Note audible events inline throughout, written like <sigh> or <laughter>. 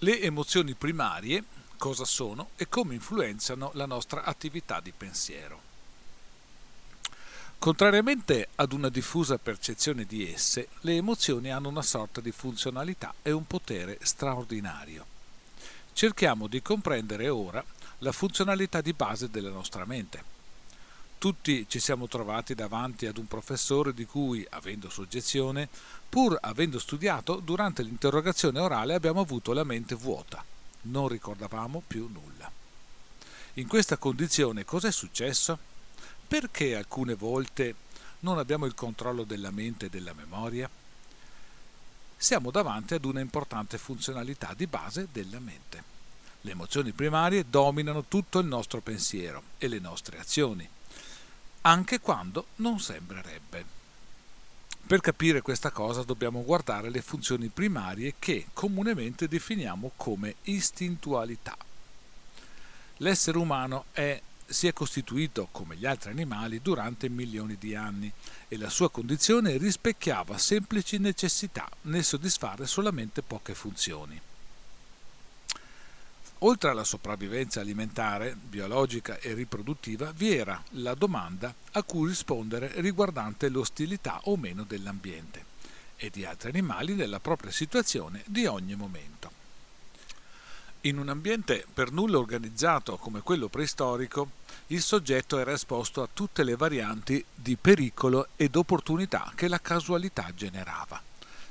Le emozioni primarie cosa sono e come influenzano la nostra attività di pensiero. Contrariamente ad una diffusa percezione di esse, le emozioni hanno una sorta di funzionalità e un potere straordinario. Cerchiamo di comprendere ora la funzionalità di base della nostra mente. Tutti ci siamo trovati davanti ad un professore di cui, avendo soggezione, pur avendo studiato, durante l'interrogazione orale abbiamo avuto la mente vuota. Non ricordavamo più nulla. In questa condizione cos'è successo? Perché alcune volte non abbiamo il controllo della mente e della memoria? Siamo davanti ad una importante funzionalità di base della mente. Le emozioni primarie dominano tutto il nostro pensiero e le nostre azioni anche quando non sembrerebbe. Per capire questa cosa dobbiamo guardare le funzioni primarie che comunemente definiamo come istintualità. L'essere umano è, si è costituito come gli altri animali durante milioni di anni e la sua condizione rispecchiava semplici necessità nel soddisfare solamente poche funzioni. Oltre alla sopravvivenza alimentare, biologica e riproduttiva, vi era la domanda a cui rispondere riguardante l'ostilità o meno dell'ambiente e di altri animali nella propria situazione di ogni momento. In un ambiente per nulla organizzato come quello preistorico, il soggetto era esposto a tutte le varianti di pericolo ed opportunità che la casualità generava.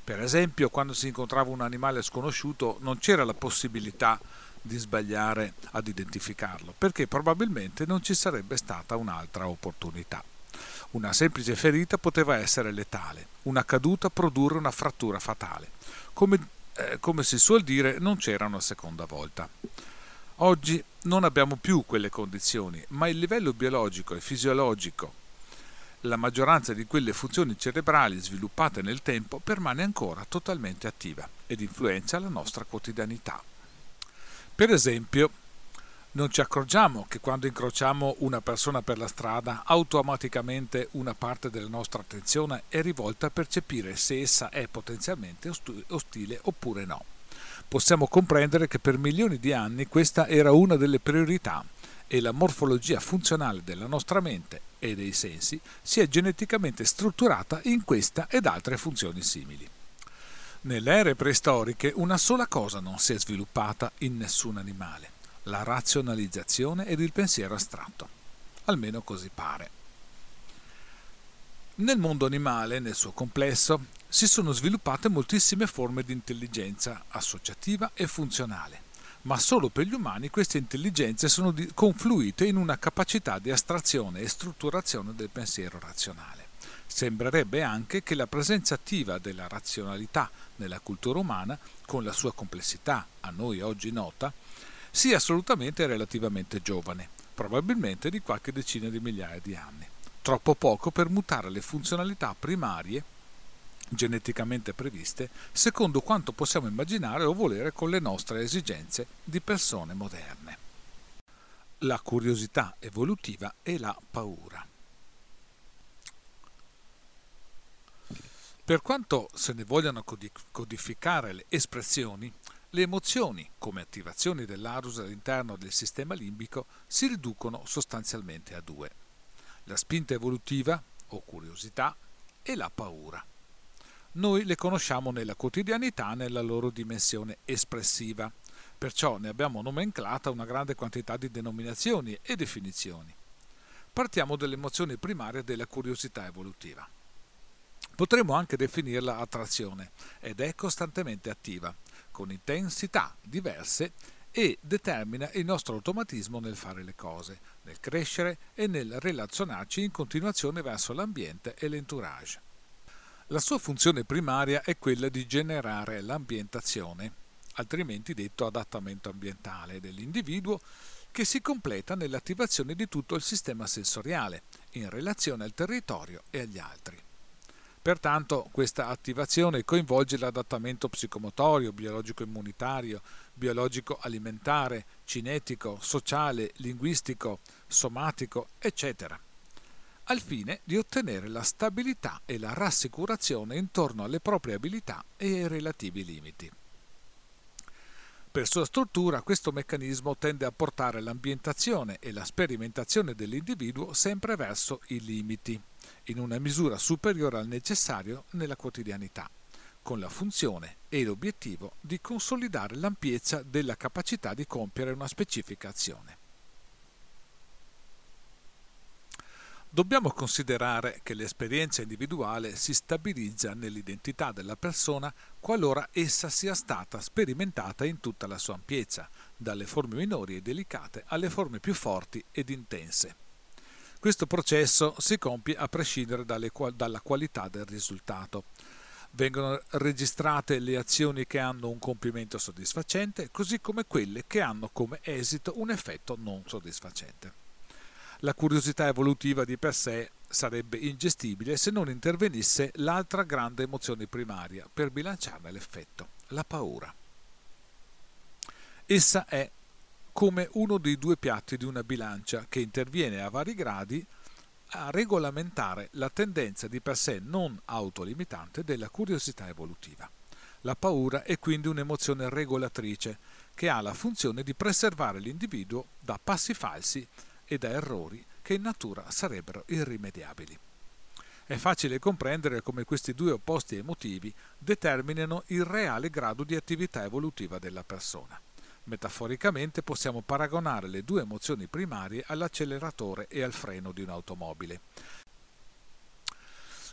Per esempio, quando si incontrava un animale sconosciuto non c'era la possibilità di sbagliare ad identificarlo, perché probabilmente non ci sarebbe stata un'altra opportunità. Una semplice ferita poteva essere letale, una caduta produrre una frattura fatale. Come, eh, come si suol dire, non c'era una seconda volta. Oggi non abbiamo più quelle condizioni, ma il livello biologico e fisiologico, la maggioranza di quelle funzioni cerebrali sviluppate nel tempo permane ancora totalmente attiva ed influenza la nostra quotidianità. Per esempio, non ci accorgiamo che quando incrociamo una persona per la strada, automaticamente una parte della nostra attenzione è rivolta a percepire se essa è potenzialmente ostile oppure no. Possiamo comprendere che per milioni di anni questa era una delle priorità e la morfologia funzionale della nostra mente e dei sensi si è geneticamente strutturata in questa ed altre funzioni simili. Nelle ere preistoriche una sola cosa non si è sviluppata in nessun animale, la razionalizzazione ed il pensiero astratto. Almeno così pare. Nel mondo animale, nel suo complesso, si sono sviluppate moltissime forme di intelligenza associativa e funzionale, ma solo per gli umani queste intelligenze sono confluite in una capacità di astrazione e strutturazione del pensiero razionale. Sembrerebbe anche che la presenza attiva della razionalità nella cultura umana, con la sua complessità a noi oggi nota, sia assolutamente relativamente giovane, probabilmente di qualche decina di migliaia di anni. Troppo poco per mutare le funzionalità primarie geneticamente previste secondo quanto possiamo immaginare o volere con le nostre esigenze di persone moderne. La curiosità evolutiva e la paura. Per quanto se ne vogliano codificare le espressioni, le emozioni, come attivazioni dell'arus all'interno del sistema limbico, si riducono sostanzialmente a due. La spinta evolutiva, o curiosità, e la paura. Noi le conosciamo nella quotidianità nella loro dimensione espressiva, perciò ne abbiamo nomenclata una grande quantità di denominazioni e definizioni. Partiamo dell'emozione primaria della curiosità evolutiva. Potremmo anche definirla attrazione ed è costantemente attiva, con intensità diverse e determina il nostro automatismo nel fare le cose, nel crescere e nel relazionarci in continuazione verso l'ambiente e l'entourage. La sua funzione primaria è quella di generare l'ambientazione, altrimenti detto adattamento ambientale dell'individuo, che si completa nell'attivazione di tutto il sistema sensoriale in relazione al territorio e agli altri. Pertanto questa attivazione coinvolge l'adattamento psicomotorio, biologico-immunitario, biologico-alimentare, cinetico, sociale, linguistico, somatico, eccetera, al fine di ottenere la stabilità e la rassicurazione intorno alle proprie abilità e ai relativi limiti. Per sua struttura questo meccanismo tende a portare l'ambientazione e la sperimentazione dell'individuo sempre verso i limiti, in una misura superiore al necessario nella quotidianità, con la funzione e l'obiettivo di consolidare l'ampiezza della capacità di compiere una specifica azione. Dobbiamo considerare che l'esperienza individuale si stabilizza nell'identità della persona qualora essa sia stata sperimentata in tutta la sua ampiezza, dalle forme minori e delicate alle forme più forti ed intense. Questo processo si compie a prescindere dalle, dalla qualità del risultato. Vengono registrate le azioni che hanno un compimento soddisfacente, così come quelle che hanno come esito un effetto non soddisfacente. La curiosità evolutiva di per sé sarebbe ingestibile se non intervenisse l'altra grande emozione primaria per bilanciarne l'effetto, la paura. Essa è come uno dei due piatti di una bilancia che interviene a vari gradi a regolamentare la tendenza di per sé non autolimitante della curiosità evolutiva. La paura è quindi un'emozione regolatrice che ha la funzione di preservare l'individuo da passi falsi e da errori che in natura sarebbero irrimediabili. È facile comprendere come questi due opposti emotivi determinino il reale grado di attività evolutiva della persona. Metaforicamente possiamo paragonare le due emozioni primarie all'acceleratore e al freno di un'automobile.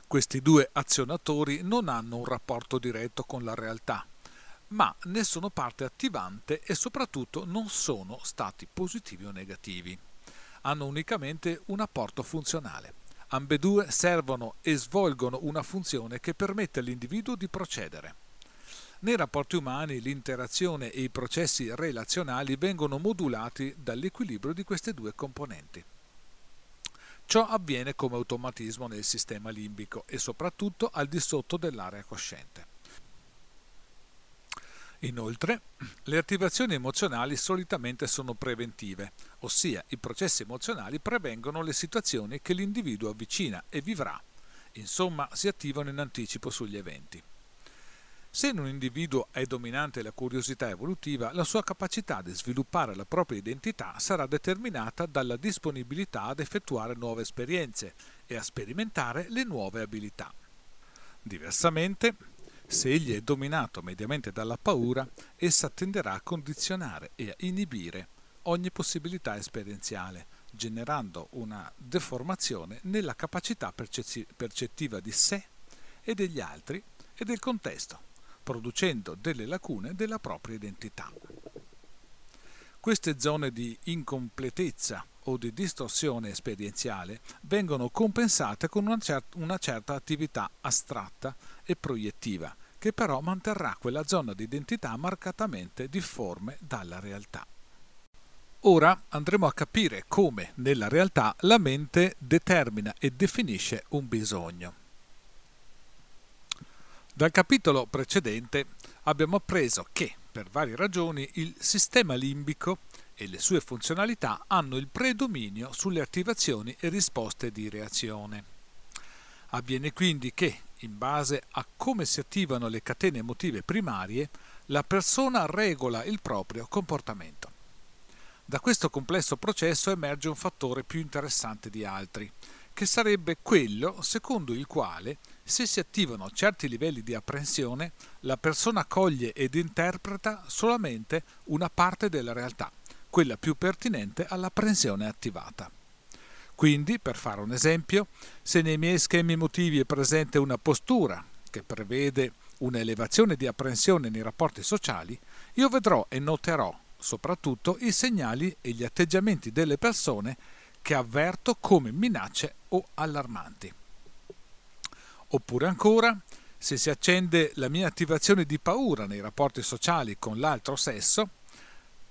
Questi due azionatori non hanno un rapporto diretto con la realtà, ma ne sono parte attivante e soprattutto non sono stati positivi o negativi hanno unicamente un apporto funzionale. Ambedue servono e svolgono una funzione che permette all'individuo di procedere. Nei rapporti umani l'interazione e i processi relazionali vengono modulati dall'equilibrio di queste due componenti. Ciò avviene come automatismo nel sistema limbico e soprattutto al di sotto dell'area cosciente. Inoltre, le attivazioni emozionali solitamente sono preventive, ossia i processi emozionali prevengono le situazioni che l'individuo avvicina e vivrà, insomma si attivano in anticipo sugli eventi. Se in un individuo è dominante la curiosità evolutiva, la sua capacità di sviluppare la propria identità sarà determinata dalla disponibilità ad effettuare nuove esperienze e a sperimentare le nuove abilità. Diversamente, se egli è dominato mediamente dalla paura, essa tenderà a condizionare e a inibire ogni possibilità esperienziale, generando una deformazione nella capacità percettiva di sé e degli altri e del contesto, producendo delle lacune della propria identità. Queste zone di incompletezza o di distorsione esperienziale vengono compensate con una, cer- una certa attività astratta e proiettiva, che però manterrà quella zona di identità marcatamente difforme dalla realtà. Ora andremo a capire come nella realtà la mente determina e definisce un bisogno. Dal capitolo precedente abbiamo appreso che, per varie ragioni, il sistema limbico e le sue funzionalità hanno il predominio sulle attivazioni e risposte di reazione. Avviene quindi che, in base a come si attivano le catene emotive primarie, la persona regola il proprio comportamento. Da questo complesso processo emerge un fattore più interessante di altri, che sarebbe quello secondo il quale, se si attivano certi livelli di apprensione, la persona coglie ed interpreta solamente una parte della realtà, quella più pertinente all'apprensione attivata. Quindi, per fare un esempio, se nei miei schemi emotivi è presente una postura che prevede un'elevazione di apprensione nei rapporti sociali, io vedrò e noterò soprattutto i segnali e gli atteggiamenti delle persone che avverto come minacce o allarmanti. Oppure ancora, se si accende la mia attivazione di paura nei rapporti sociali con l'altro sesso,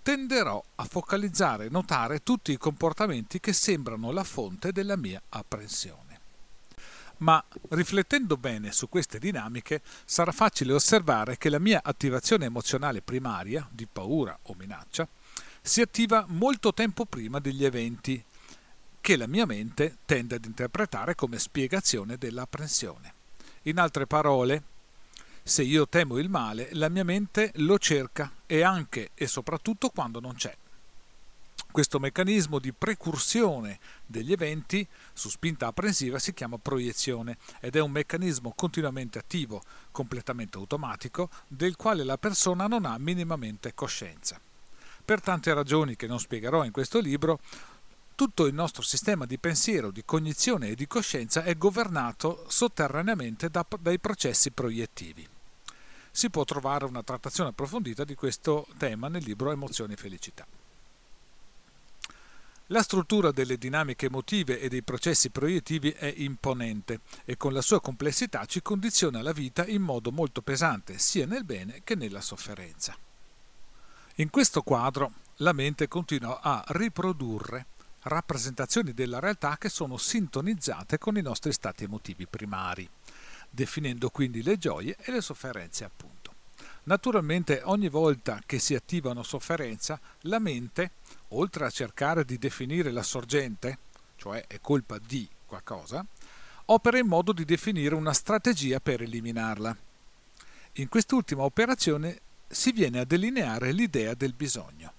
tenderò a focalizzare e notare tutti i comportamenti che sembrano la fonte della mia apprensione. Ma riflettendo bene su queste dinamiche sarà facile osservare che la mia attivazione emozionale primaria, di paura o minaccia, si attiva molto tempo prima degli eventi che la mia mente tende ad interpretare come spiegazione dell'apprensione. In altre parole, Se io temo il male, la mia mente lo cerca e anche e soprattutto quando non c'è. Questo meccanismo di precursione degli eventi su spinta apprensiva si chiama proiezione ed è un meccanismo continuamente attivo, completamente automatico, del quale la persona non ha minimamente coscienza. Per tante ragioni che non spiegherò in questo libro, tutto il nostro sistema di pensiero, di cognizione e di coscienza è governato sotterraneamente da, dai processi proiettivi. Si può trovare una trattazione approfondita di questo tema nel libro Emozioni e Felicità. La struttura delle dinamiche emotive e dei processi proiettivi è imponente e con la sua complessità ci condiziona la vita in modo molto pesante, sia nel bene che nella sofferenza. In questo quadro la mente continua a riprodurre rappresentazioni della realtà che sono sintonizzate con i nostri stati emotivi primari, definendo quindi le gioie e le sofferenze appunto. Naturalmente ogni volta che si attiva una sofferenza, la mente, oltre a cercare di definire la sorgente, cioè è colpa di qualcosa, opera in modo di definire una strategia per eliminarla. In quest'ultima operazione si viene a delineare l'idea del bisogno.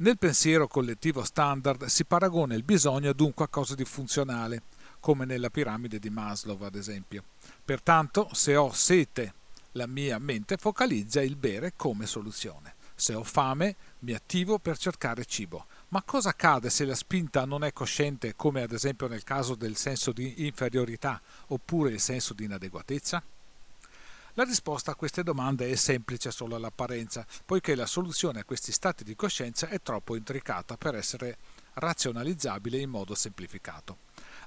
Nel pensiero collettivo standard si paragona il bisogno ad un qualcosa di funzionale, come nella piramide di Maslow ad esempio. Pertanto, se ho sete la mia mente focalizza il bere come soluzione. Se ho fame, mi attivo per cercare cibo. Ma cosa accade se la spinta non è cosciente, come ad esempio nel caso del senso di inferiorità oppure il senso di inadeguatezza? La risposta a queste domande è semplice solo all'apparenza, poiché la soluzione a questi stati di coscienza è troppo intricata per essere razionalizzabile in modo semplificato.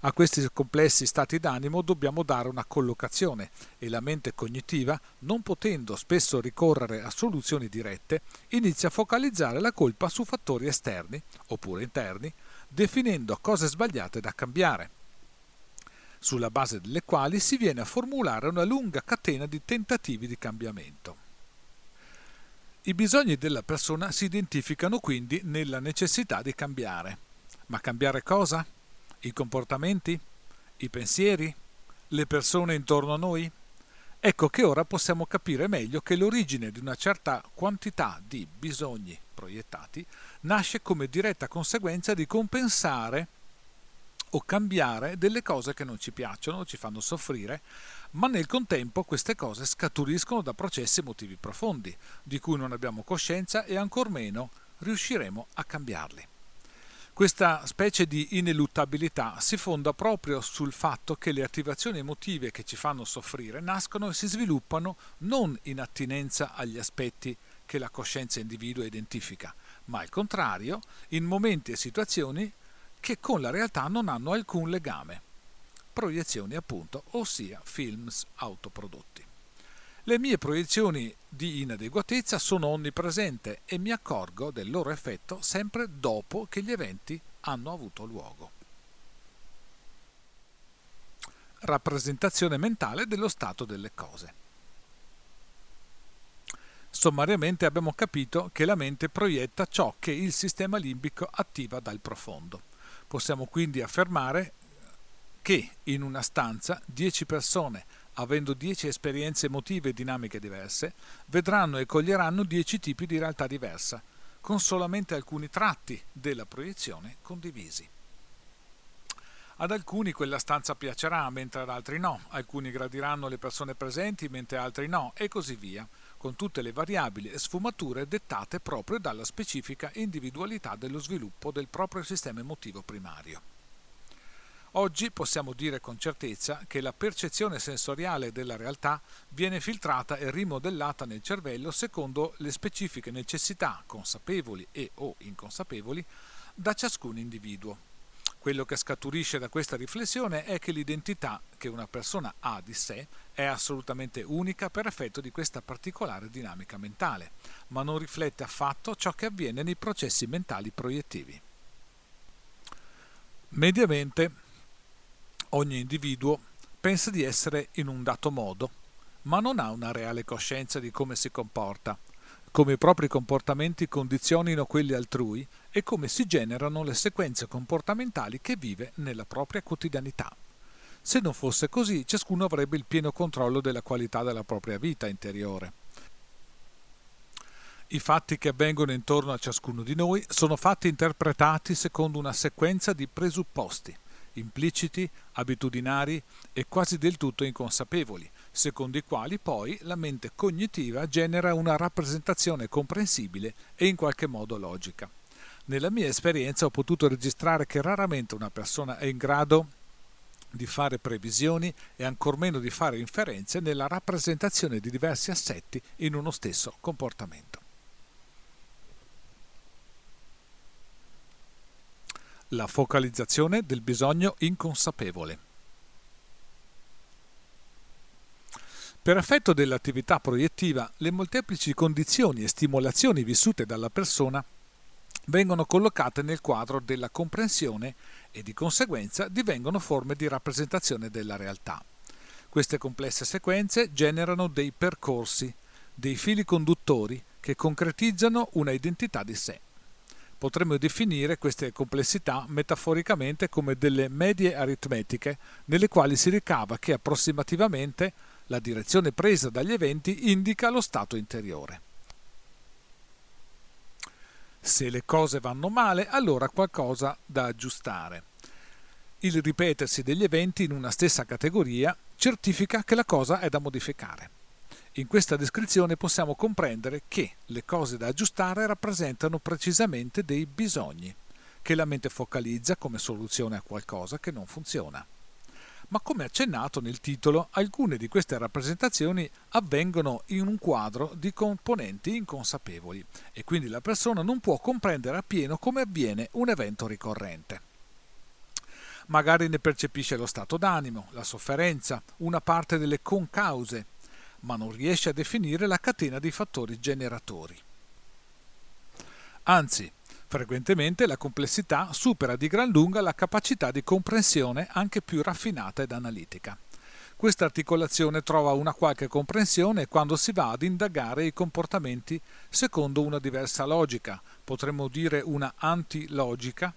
A questi complessi stati d'animo dobbiamo dare una collocazione e la mente cognitiva, non potendo spesso ricorrere a soluzioni dirette, inizia a focalizzare la colpa su fattori esterni oppure interni, definendo cose sbagliate da cambiare, sulla base delle quali si viene a formulare una lunga catena di tentativi di cambiamento. I bisogni della persona si identificano quindi nella necessità di cambiare. Ma cambiare cosa? i comportamenti, i pensieri, le persone intorno a noi? Ecco che ora possiamo capire meglio che l'origine di una certa quantità di bisogni proiettati nasce come diretta conseguenza di compensare o cambiare delle cose che non ci piacciono, ci fanno soffrire, ma nel contempo queste cose scaturiscono da processi emotivi profondi, di cui non abbiamo coscienza e ancor meno riusciremo a cambiarli. Questa specie di ineluttabilità si fonda proprio sul fatto che le attivazioni emotive che ci fanno soffrire nascono e si sviluppano non in attinenza agli aspetti che la coscienza individua identifica, ma al contrario in momenti e situazioni che con la realtà non hanno alcun legame. Proiezioni appunto, ossia films autoprodotti. Le mie proiezioni di inadeguatezza sono onnipresenti e mi accorgo del loro effetto sempre dopo che gli eventi hanno avuto luogo. Rappresentazione mentale dello stato delle cose. Sommariamente abbiamo capito che la mente proietta ciò che il sistema limbico attiva dal profondo. Possiamo quindi affermare che in una stanza 10 persone avendo dieci esperienze emotive e dinamiche diverse, vedranno e coglieranno dieci tipi di realtà diversa, con solamente alcuni tratti della proiezione condivisi. Ad alcuni quella stanza piacerà, mentre ad altri no, alcuni gradiranno le persone presenti, mentre altri no, e così via, con tutte le variabili e sfumature dettate proprio dalla specifica individualità dello sviluppo del proprio sistema emotivo primario. Oggi possiamo dire con certezza che la percezione sensoriale della realtà viene filtrata e rimodellata nel cervello secondo le specifiche necessità, consapevoli e o inconsapevoli, da ciascun individuo. Quello che scaturisce da questa riflessione è che l'identità che una persona ha di sé è assolutamente unica per effetto di questa particolare dinamica mentale, ma non riflette affatto ciò che avviene nei processi mentali proiettivi. Mediamente Ogni individuo pensa di essere in un dato modo, ma non ha una reale coscienza di come si comporta, come i propri comportamenti condizionino quelli altrui e come si generano le sequenze comportamentali che vive nella propria quotidianità. Se non fosse così, ciascuno avrebbe il pieno controllo della qualità della propria vita interiore. I fatti che avvengono intorno a ciascuno di noi sono fatti interpretati secondo una sequenza di presupposti, impliciti, abitudinari e quasi del tutto inconsapevoli, secondo i quali poi la mente cognitiva genera una rappresentazione comprensibile e in qualche modo logica. Nella mia esperienza ho potuto registrare che raramente una persona è in grado di fare previsioni e ancor meno di fare inferenze nella rappresentazione di diversi assetti in uno stesso comportamento. La focalizzazione del bisogno inconsapevole. Per effetto dell'attività proiettiva, le molteplici condizioni e stimolazioni vissute dalla persona vengono collocate nel quadro della comprensione e di conseguenza divengono forme di rappresentazione della realtà. Queste complesse sequenze generano dei percorsi, dei fili conduttori che concretizzano una identità di sé. Potremmo definire queste complessità metaforicamente come delle medie aritmetiche nelle quali si ricava che approssimativamente la direzione presa dagli eventi indica lo stato interiore. Se le cose vanno male, allora qualcosa da aggiustare. Il ripetersi degli eventi in una stessa categoria certifica che la cosa è da modificare. In questa descrizione possiamo comprendere che le cose da aggiustare rappresentano precisamente dei bisogni, che la mente focalizza come soluzione a qualcosa che non funziona. Ma come accennato nel titolo, alcune di queste rappresentazioni avvengono in un quadro di componenti inconsapevoli e quindi la persona non può comprendere appieno come avviene un evento ricorrente. Magari ne percepisce lo stato d'animo, la sofferenza, una parte delle concause ma non riesce a definire la catena dei fattori generatori. Anzi, frequentemente la complessità supera di gran lunga la capacità di comprensione anche più raffinata ed analitica. Questa articolazione trova una qualche comprensione quando si va ad indagare i comportamenti secondo una diversa logica, potremmo dire una antilogica,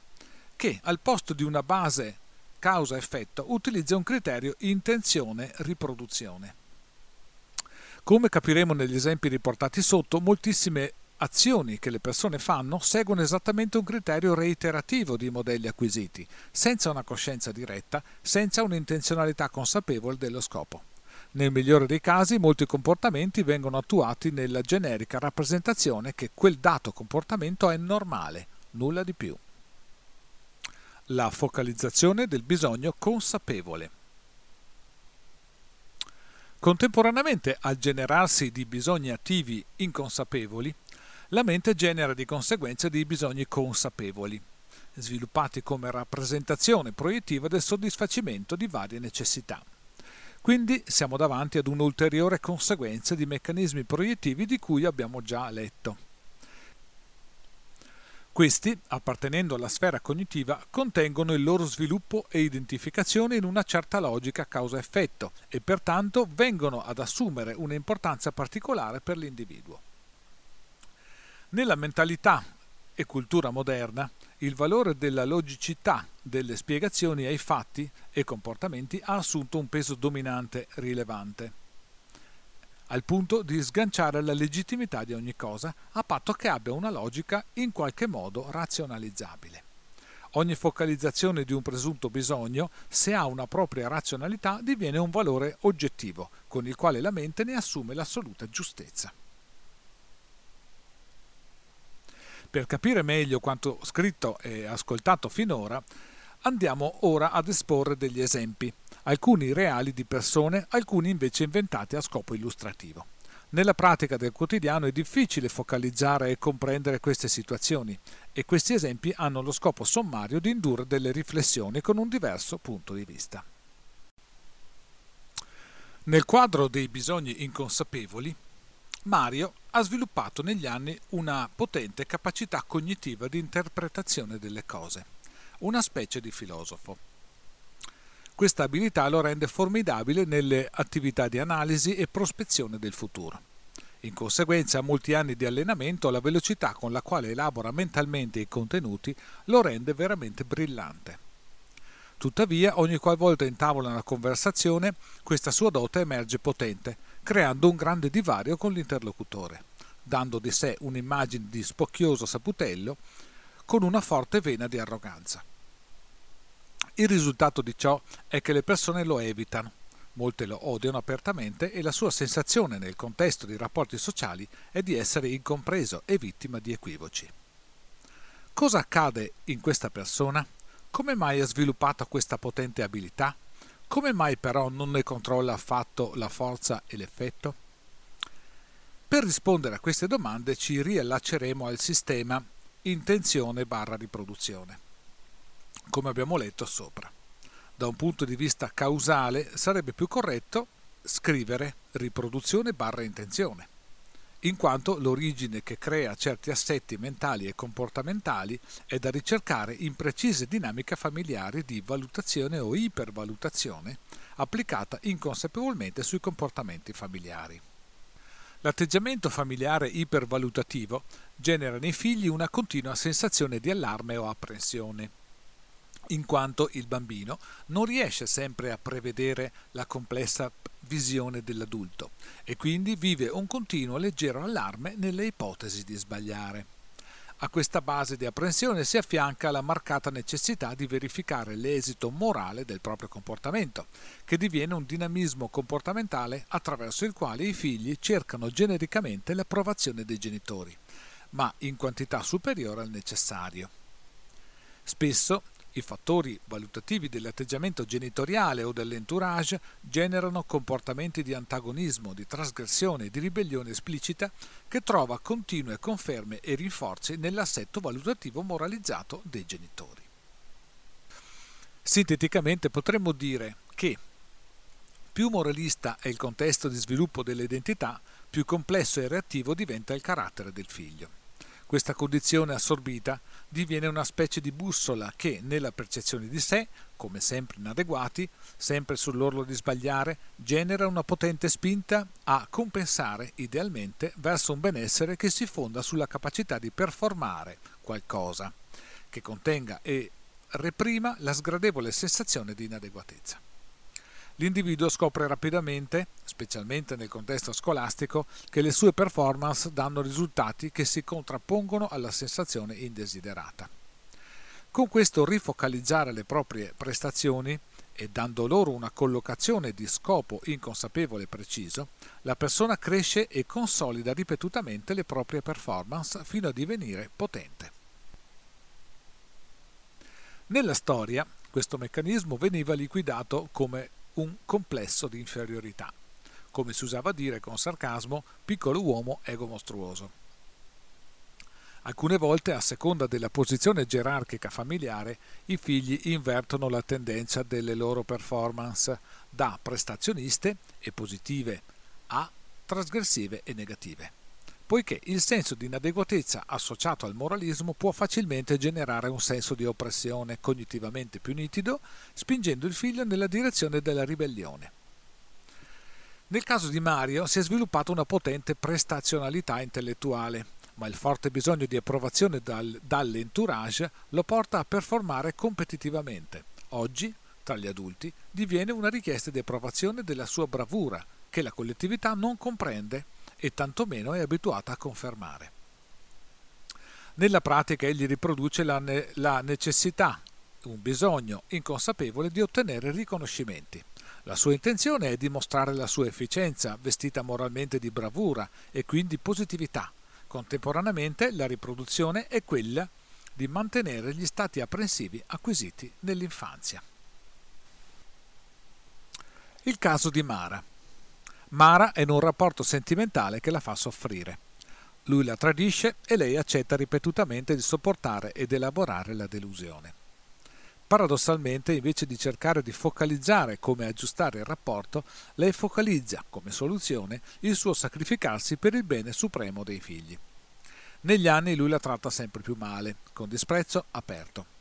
che al posto di una base causa-effetto utilizza un criterio intenzione-riproduzione. Come capiremo negli esempi riportati sotto, moltissime azioni che le persone fanno seguono esattamente un criterio reiterativo di modelli acquisiti, senza una coscienza diretta, senza un'intenzionalità consapevole dello scopo. Nel migliore dei casi molti comportamenti vengono attuati nella generica rappresentazione che quel dato comportamento è normale, nulla di più. La focalizzazione del bisogno consapevole. Contemporaneamente al generarsi di bisogni attivi inconsapevoli, la mente genera di conseguenza dei bisogni consapevoli, sviluppati come rappresentazione proiettiva del soddisfacimento di varie necessità. Quindi siamo davanti ad un'ulteriore conseguenza di meccanismi proiettivi di cui abbiamo già letto. Questi, appartenendo alla sfera cognitiva, contengono il loro sviluppo e identificazione in una certa logica causa-effetto e pertanto vengono ad assumere un'importanza particolare per l'individuo. Nella mentalità e cultura moderna, il valore della logicità delle spiegazioni ai fatti e comportamenti ha assunto un peso dominante rilevante al punto di sganciare la legittimità di ogni cosa a patto che abbia una logica in qualche modo razionalizzabile. Ogni focalizzazione di un presunto bisogno, se ha una propria razionalità, diviene un valore oggettivo, con il quale la mente ne assume l'assoluta giustezza. Per capire meglio quanto scritto e ascoltato finora, andiamo ora ad esporre degli esempi alcuni reali di persone, alcuni invece inventati a scopo illustrativo. Nella pratica del quotidiano è difficile focalizzare e comprendere queste situazioni e questi esempi hanno lo scopo sommario di indurre delle riflessioni con un diverso punto di vista. Nel quadro dei bisogni inconsapevoli, Mario ha sviluppato negli anni una potente capacità cognitiva di interpretazione delle cose, una specie di filosofo. Questa abilità lo rende formidabile nelle attività di analisi e prospezione del futuro. In conseguenza a molti anni di allenamento, la velocità con la quale elabora mentalmente i contenuti lo rende veramente brillante. Tuttavia, ogni qualvolta intavola una conversazione, questa sua dote emerge potente, creando un grande divario con l'interlocutore, dando di sé un'immagine di spocchioso saputello con una forte vena di arroganza. Il risultato di ciò è che le persone lo evitano, molte lo odiano apertamente e la sua sensazione nel contesto dei rapporti sociali è di essere incompreso e vittima di equivoci. Cosa accade in questa persona? Come mai ha sviluppato questa potente abilità? Come mai però non ne controlla affatto la forza e l'effetto? Per rispondere a queste domande ci riallacceremo al sistema intenzione barra riproduzione, come abbiamo letto sopra. Da un punto di vista causale sarebbe più corretto scrivere riproduzione barra intenzione, in quanto l'origine che crea certi assetti mentali e comportamentali è da ricercare in precise dinamiche familiari di valutazione o ipervalutazione applicata inconsapevolmente sui comportamenti familiari. L'atteggiamento familiare ipervalutativo genera nei figli una continua sensazione di allarme o apprensione, in quanto il bambino non riesce sempre a prevedere la complessa visione dell'adulto e quindi vive un continuo leggero allarme nelle ipotesi di sbagliare. A questa base di apprensione si affianca la marcata necessità di verificare l'esito morale del proprio comportamento, che diviene un dinamismo comportamentale attraverso il quale i figli cercano genericamente l'approvazione dei genitori, ma in quantità superiore al necessario. Spesso i fattori valutativi dell'atteggiamento genitoriale o dell'entourage generano comportamenti di antagonismo, di trasgressione e di ribellione esplicita che trova continue conferme e rinforzi nell'assetto valutativo moralizzato dei genitori. Sinteticamente potremmo dire che più moralista è il contesto di sviluppo dell'identità, più complesso e reattivo diventa il carattere del figlio. Questa condizione assorbita diviene una specie di bussola che, nella percezione di sé, come sempre inadeguati, sempre sull'orlo di sbagliare, genera una potente spinta a compensare idealmente verso un benessere che si fonda sulla capacità di performare qualcosa, che contenga e reprima la sgradevole sensazione di inadeguatezza l'individuo scopre rapidamente, specialmente nel contesto scolastico, che le sue performance danno risultati che si contrappongono alla sensazione indesiderata. Con questo rifocalizzare le proprie prestazioni e dando loro una collocazione di scopo inconsapevole e preciso, la persona cresce e consolida ripetutamente le proprie performance fino a divenire potente. Nella storia questo meccanismo veniva liquidato come un complesso di inferiorità. Come si usava dire con sarcasmo, piccolo uomo ego mostruoso. Alcune volte, a seconda della posizione gerarchica familiare, i figli invertono la tendenza delle loro performance da prestazioniste e positive a trasgressive e negative, poiché il senso di inadeguatezza associato al moralismo può facilmente generare un senso di oppressione cognitivamente più nitido, spingendo il figlio nella direzione della ribellione. Nel caso di Mario si è sviluppata una potente prestazionalità intellettuale, ma il forte bisogno di approvazione dal, dall'entourage lo porta a performare competitivamente. Oggi, tra gli adulti, diviene una richiesta di approvazione della sua bravura, che la collettività non comprende e tantomeno è abituata a confermare. Nella pratica egli riproduce la, ne- la necessità, un bisogno inconsapevole di ottenere riconoscimenti. La sua intenzione è dimostrare la sua efficienza, vestita moralmente di bravura e quindi positività. Contemporaneamente la riproduzione è quella di mantenere gli stati apprensivi acquisiti nell'infanzia. Il caso di Mara. Mara è in un rapporto sentimentale che la fa soffrire. Lui la tradisce e lei accetta ripetutamente di sopportare ed elaborare la delusione. Paradossalmente, invece di cercare di focalizzare come aggiustare il rapporto, lei focalizza, come soluzione, il suo sacrificarsi per il bene supremo dei figli. Negli anni lui la tratta sempre più male, con disprezzo aperto.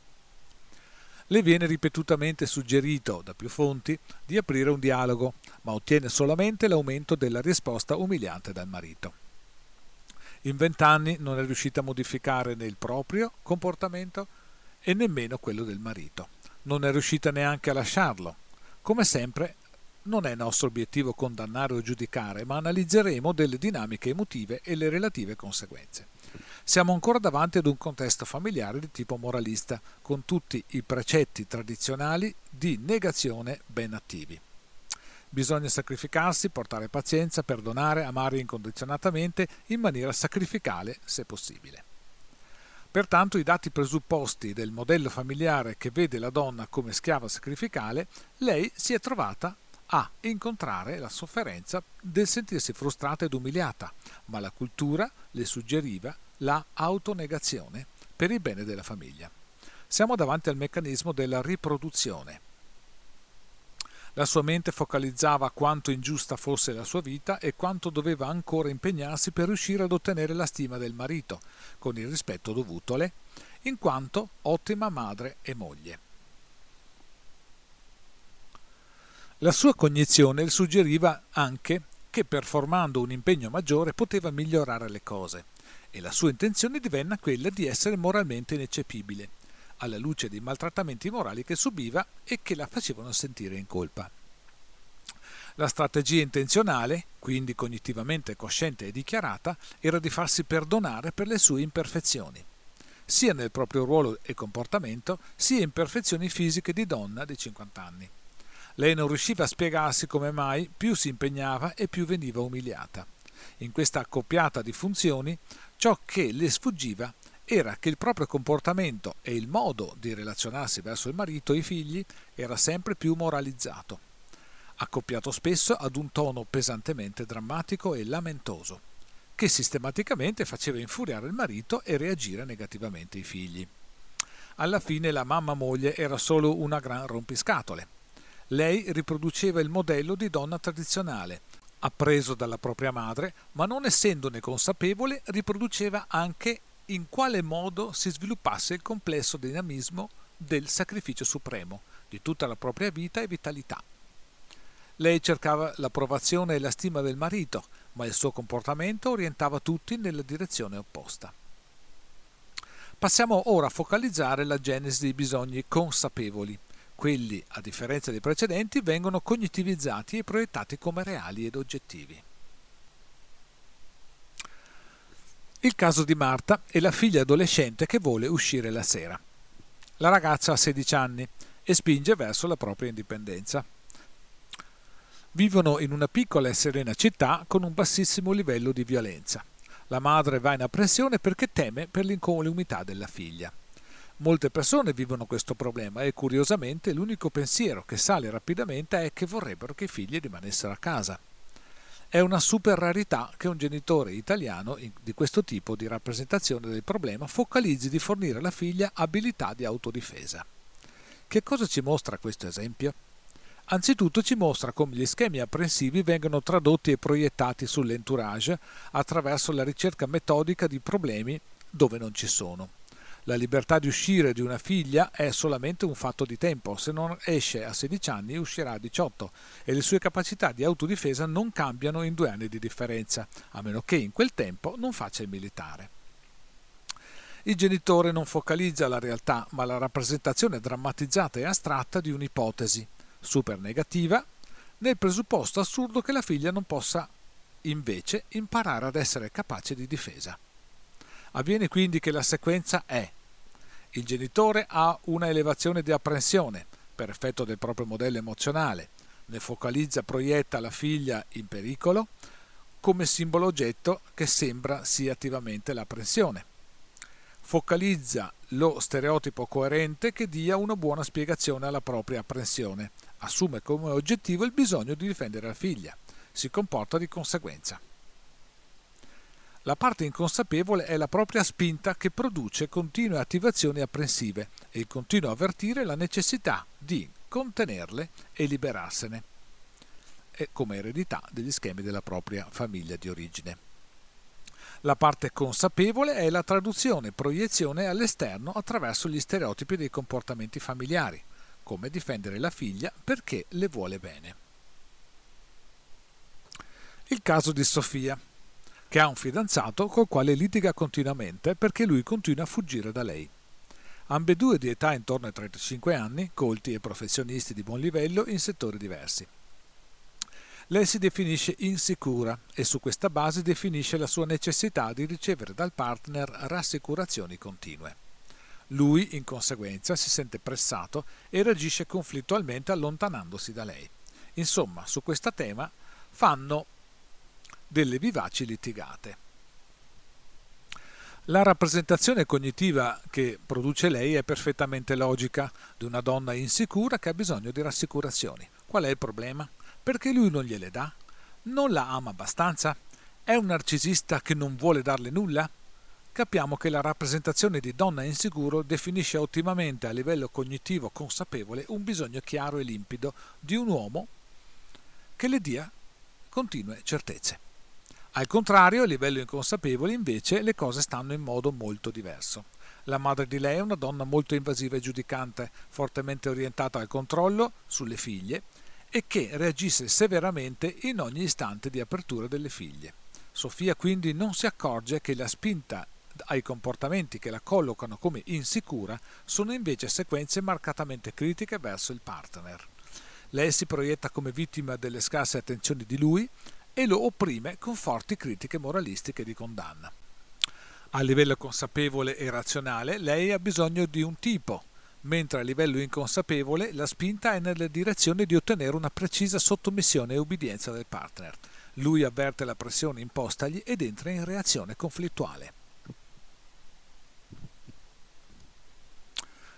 Le viene ripetutamente suggerito da più fonti di aprire un dialogo, ma ottiene solamente l'aumento della risposta umiliante dal marito. In vent'anni non è riuscita a modificare né il proprio comportamento e nemmeno quello del marito. Non è riuscita neanche a lasciarlo. Come sempre, non è nostro obiettivo condannare o giudicare, ma analizzeremo delle dinamiche emotive e le relative conseguenze. Siamo ancora davanti ad un contesto familiare di tipo moralista, con tutti i precetti tradizionali di negazione ben attivi. Bisogna sacrificarsi, portare pazienza, perdonare, amare incondizionatamente in maniera sacrificale se possibile. Pertanto i dati presupposti del modello familiare che vede la donna come schiava sacrificale, lei si è trovata a incontrare la sofferenza del sentirsi frustrata ed umiliata, ma la cultura le suggeriva la autonegazione per il bene della famiglia. Siamo davanti al meccanismo della riproduzione. La sua mente focalizzava quanto ingiusta fosse la sua vita e quanto doveva ancora impegnarsi per riuscire ad ottenere la stima del marito, con il rispetto dovutole, in quanto ottima madre e moglie. La sua cognizione suggeriva anche che performando un impegno maggiore poteva migliorare le cose e la sua intenzione divenne quella di essere moralmente ineccepibile, alla luce dei maltrattamenti morali che subiva e che la facevano sentire in colpa. La strategia intenzionale, quindi cognitivamente cosciente e dichiarata, era di farsi perdonare per le sue imperfezioni, sia nel proprio ruolo e comportamento, sia imperfezioni fisiche di donna di 50 anni. Lei non riusciva a spiegarsi come mai più si impegnava e più veniva umiliata. In questa accoppiata di funzioni Ciò che le sfuggiva era che il proprio comportamento e il modo di relazionarsi verso il marito e i figli era sempre più moralizzato, accoppiato spesso ad un tono pesantemente drammatico e lamentoso, che sistematicamente faceva infuriare il marito e reagire negativamente ai figli. Alla fine la mamma moglie era solo una gran rompiscatole. Lei riproduceva il modello di donna tradizionale, appreso dalla propria madre, ma non essendone consapevole, riproduceva anche in quale modo si sviluppasse il complesso dinamismo del sacrificio supremo di tutta la propria vita e vitalità. Lei cercava l'approvazione e la stima del marito, ma il suo comportamento orientava tutti nella direzione opposta. Passiamo ora a focalizzare la genesi dei bisogni consapevoli, quelli, a differenza dei precedenti, vengono cognitivizzati e proiettati come reali ed oggettivi. Il caso di Marta è la figlia adolescente che vuole uscire la sera. La ragazza ha 16 anni e spinge verso la propria indipendenza. Vivono in una piccola e serena città con un bassissimo livello di violenza. La madre va in apprensione perché teme per l'incolumità della figlia. Molte persone vivono questo problema e curiosamente l'unico pensiero che sale rapidamente è che vorrebbero che i figli rimanessero a casa. È una super rarità che un genitore italiano di questo tipo di rappresentazione del problema focalizzi di fornire alla figlia abilità di autodifesa. Che cosa ci mostra questo esempio? Anzitutto ci mostra come gli schemi apprensivi vengono tradotti e proiettati sull'entourage attraverso la ricerca metodica di problemi dove non ci sono. La libertà di uscire di una figlia è solamente un fatto di tempo, se non esce a 16 anni uscirà a 18 e le sue capacità di autodifesa non cambiano in due anni di differenza, a meno che in quel tempo non faccia il militare. Il genitore non focalizza la realtà, ma la rappresentazione drammatizzata e astratta di un'ipotesi, super negativa, nel presupposto assurdo che la figlia non possa invece imparare ad essere capace di difesa. Avviene quindi che la sequenza è il genitore ha una elevazione di apprensione per effetto del proprio modello emozionale, ne focalizza, proietta la figlia in pericolo come simbolo oggetto che sembra sia attivamente l'apprensione. Focalizza lo stereotipo coerente che dia una buona spiegazione alla propria apprensione, assume come oggettivo il bisogno di difendere la figlia, si comporta di conseguenza. La parte inconsapevole è la propria spinta che produce continue attivazioni apprensive e il continuo avvertire la necessità di contenerle e liberarsene, è come eredità degli schemi della propria famiglia di origine. La parte consapevole è la traduzione e proiezione all'esterno attraverso gli stereotipi dei comportamenti familiari, come difendere la figlia perché le vuole bene. Il caso di Sofia che ha un fidanzato col quale litiga continuamente perché lui continua a fuggire da lei. ambedue di età intorno ai 35 anni, colti e professionisti di buon livello in settori diversi. Lei si definisce insicura e su questa base definisce la sua necessità di ricevere dal partner rassicurazioni continue. Lui, in conseguenza, si sente pressato e reagisce conflittualmente allontanandosi da lei. Insomma, su questo tema fanno delle vivaci litigate. La rappresentazione cognitiva che produce lei è perfettamente logica di una donna insicura che ha bisogno di rassicurazioni. Qual è il problema? Perché lui non gliele dà? Non la ama abbastanza? È un narcisista che non vuole darle nulla? Capiamo che la rappresentazione di donna insicuro definisce ottimamente a livello cognitivo consapevole un bisogno chiaro e limpido di un uomo che le dia continue certezze. Al contrario, a livello inconsapevole, invece, le cose stanno in modo molto diverso. La madre di lei è una donna molto invasiva e giudicante, fortemente orientata al controllo sulle figlie e che reagisce severamente in ogni istante di apertura delle figlie. Sofia quindi non si accorge che la spinta ai comportamenti che la collocano come insicura sono invece sequenze marcatamente critiche verso il partner. Lei si proietta come vittima delle scarse attenzioni di lui e lo opprime con forti critiche moralistiche di condanna. A livello consapevole e razionale lei ha bisogno di un tipo, mentre a livello inconsapevole la spinta è nella direzione di ottenere una precisa sottomissione e ubbidienza del partner. Lui avverte la pressione impostagli ed entra in reazione conflittuale.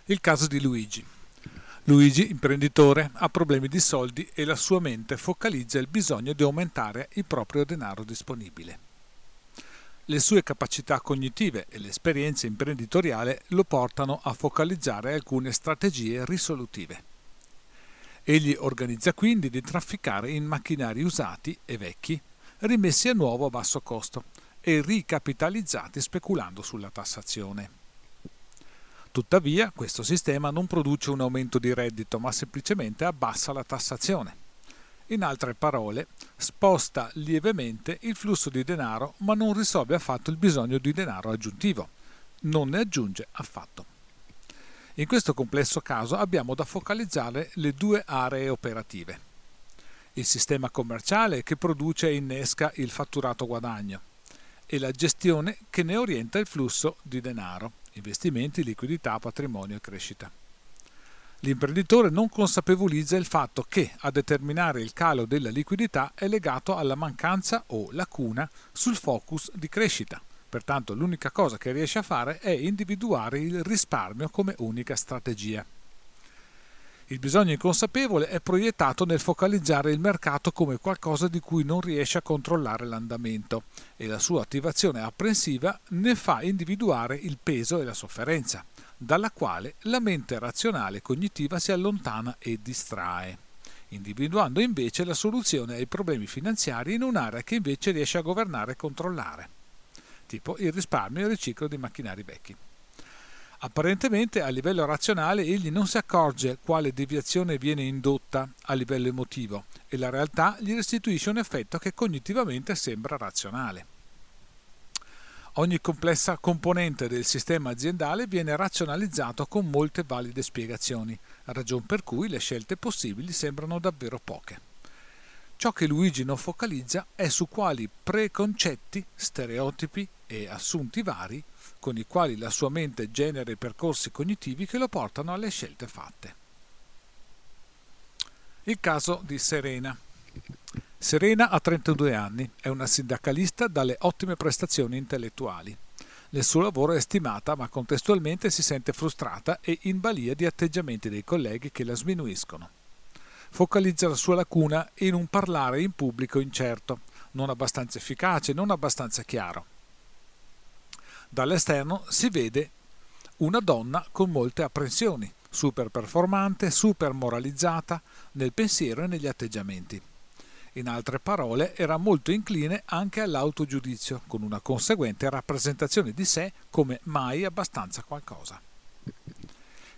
Il caso di Luigi. Luigi, imprenditore, ha problemi di soldi e la sua mente focalizza il bisogno di aumentare il proprio denaro disponibile. Le sue capacità cognitive e l'esperienza imprenditoriale lo portano a focalizzare alcune strategie risolutive. Egli organizza quindi di trafficare in macchinari usati e vecchi, rimessi a nuovo a basso costo e ricapitalizzati speculando sulla tassazione. Tuttavia, questo sistema non produce un aumento di reddito, ma semplicemente abbassa la tassazione. In altre parole, sposta lievemente il flusso di denaro, ma non risolve affatto il bisogno di denaro aggiuntivo. Non ne aggiunge affatto. In questo complesso caso abbiamo da focalizzare le due aree operative. Il sistema commerciale che produce e innesca il fatturato guadagno e la gestione che ne orienta il flusso di denaro investimenti, liquidità, patrimonio e crescita. L'imprenditore non consapevolizza il fatto che a determinare il calo della liquidità è legato alla mancanza o lacuna sul focus di crescita. Pertanto l'unica cosa che riesce a fare è individuare il risparmio come unica strategia. Il bisogno inconsapevole è proiettato nel focalizzare il mercato come qualcosa di cui non riesce a controllare l'andamento e la sua attivazione apprensiva ne fa individuare il peso e la sofferenza, dalla quale la mente razionale cognitiva si allontana e distrae, individuando invece la soluzione ai problemi finanziari in un'area che invece riesce a governare e controllare, tipo il risparmio e il riciclo di macchinari vecchi. Apparentemente a livello razionale egli non si accorge quale deviazione viene indotta a livello emotivo e la realtà gli restituisce un effetto che cognitivamente sembra razionale. Ogni complessa componente del sistema aziendale viene razionalizzato con molte valide spiegazioni, ragion per cui le scelte possibili sembrano davvero poche. Ciò che Luigi non focalizza è su quali preconcetti, stereotipi e assunti vari con i quali la sua mente genera i percorsi cognitivi che lo portano alle scelte fatte. Il caso di Serena. Serena ha 32 anni, è una sindacalista dalle ottime prestazioni intellettuali. Nel suo lavoro è stimata, ma contestualmente si sente frustrata e in balia di atteggiamenti dei colleghi che la sminuiscono. Focalizza la sua lacuna in un parlare in pubblico incerto, non abbastanza efficace, non abbastanza chiaro. Dall'esterno si vede una donna con molte apprensioni, super performante, super moralizzata nel pensiero e negli atteggiamenti. In altre parole, era molto incline anche all'autogiudizio, con una conseguente rappresentazione di sé come mai abbastanza qualcosa.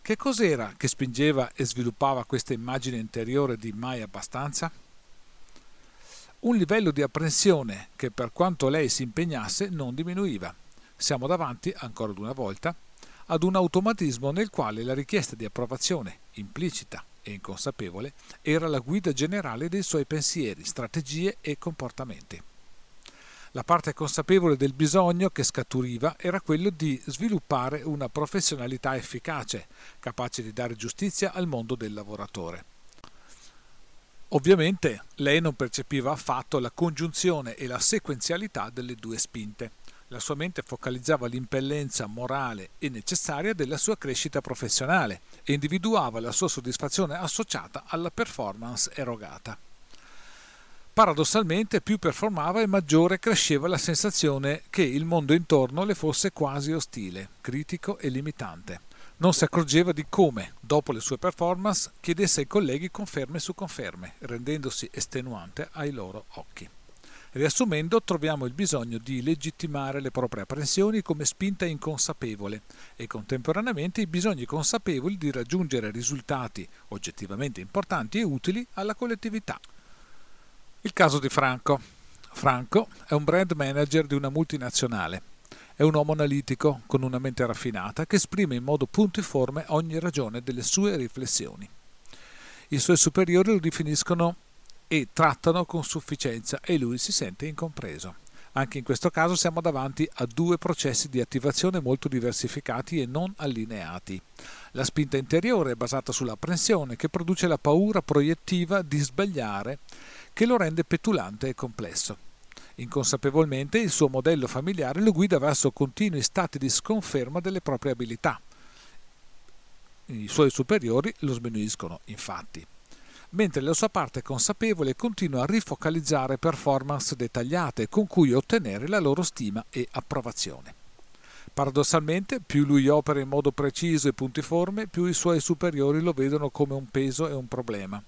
Che cos'era che spingeva e sviluppava questa immagine interiore di mai abbastanza? Un livello di apprensione che per quanto lei si impegnasse non diminuiva siamo davanti, ancora una volta, ad un automatismo nel quale la richiesta di approvazione, implicita e inconsapevole, era la guida generale dei suoi pensieri, strategie e comportamenti. La parte consapevole del bisogno che scaturiva era quello di sviluppare una professionalità efficace, capace di dare giustizia al mondo del lavoratore. Ovviamente lei non percepiva affatto la congiunzione e la sequenzialità delle due spinte. La sua mente focalizzava l'impellenza morale e necessaria della sua crescita professionale e individuava la sua soddisfazione associata alla performance erogata. Paradossalmente, più performava e maggiore cresceva la sensazione che il mondo intorno le fosse quasi ostile, critico e limitante non si accorgeva di come, dopo le sue performance, chiedesse ai colleghi conferme su conferme, rendendosi estenuante ai loro occhi. Riassumendo, troviamo il bisogno di legittimare le proprie apprensioni come spinta inconsapevole e contemporaneamente i bisogni consapevoli di raggiungere risultati oggettivamente importanti e utili alla collettività. Il caso di Franco. Franco è un brand manager di una multinazionale è un uomo analitico, con una mente raffinata, che esprime in modo puntiforme ogni ragione delle sue riflessioni. I suoi superiori lo definiscono e trattano con sufficienza e lui si sente incompreso. Anche in questo caso siamo davanti a due processi di attivazione molto diversificati e non allineati. La spinta interiore è basata sull'apprensione che produce la paura proiettiva di sbagliare che lo rende petulante e complesso. Inconsapevolmente il suo modello familiare lo guida verso continui stati di sconferma delle proprie abilità. I suoi superiori lo sminuiscono, infatti, mentre la sua parte consapevole continua a rifocalizzare performance dettagliate con cui ottenere la loro stima e approvazione. Paradossalmente, più lui opera in modo preciso e puntiforme, più i suoi superiori lo vedono come un peso e un problema.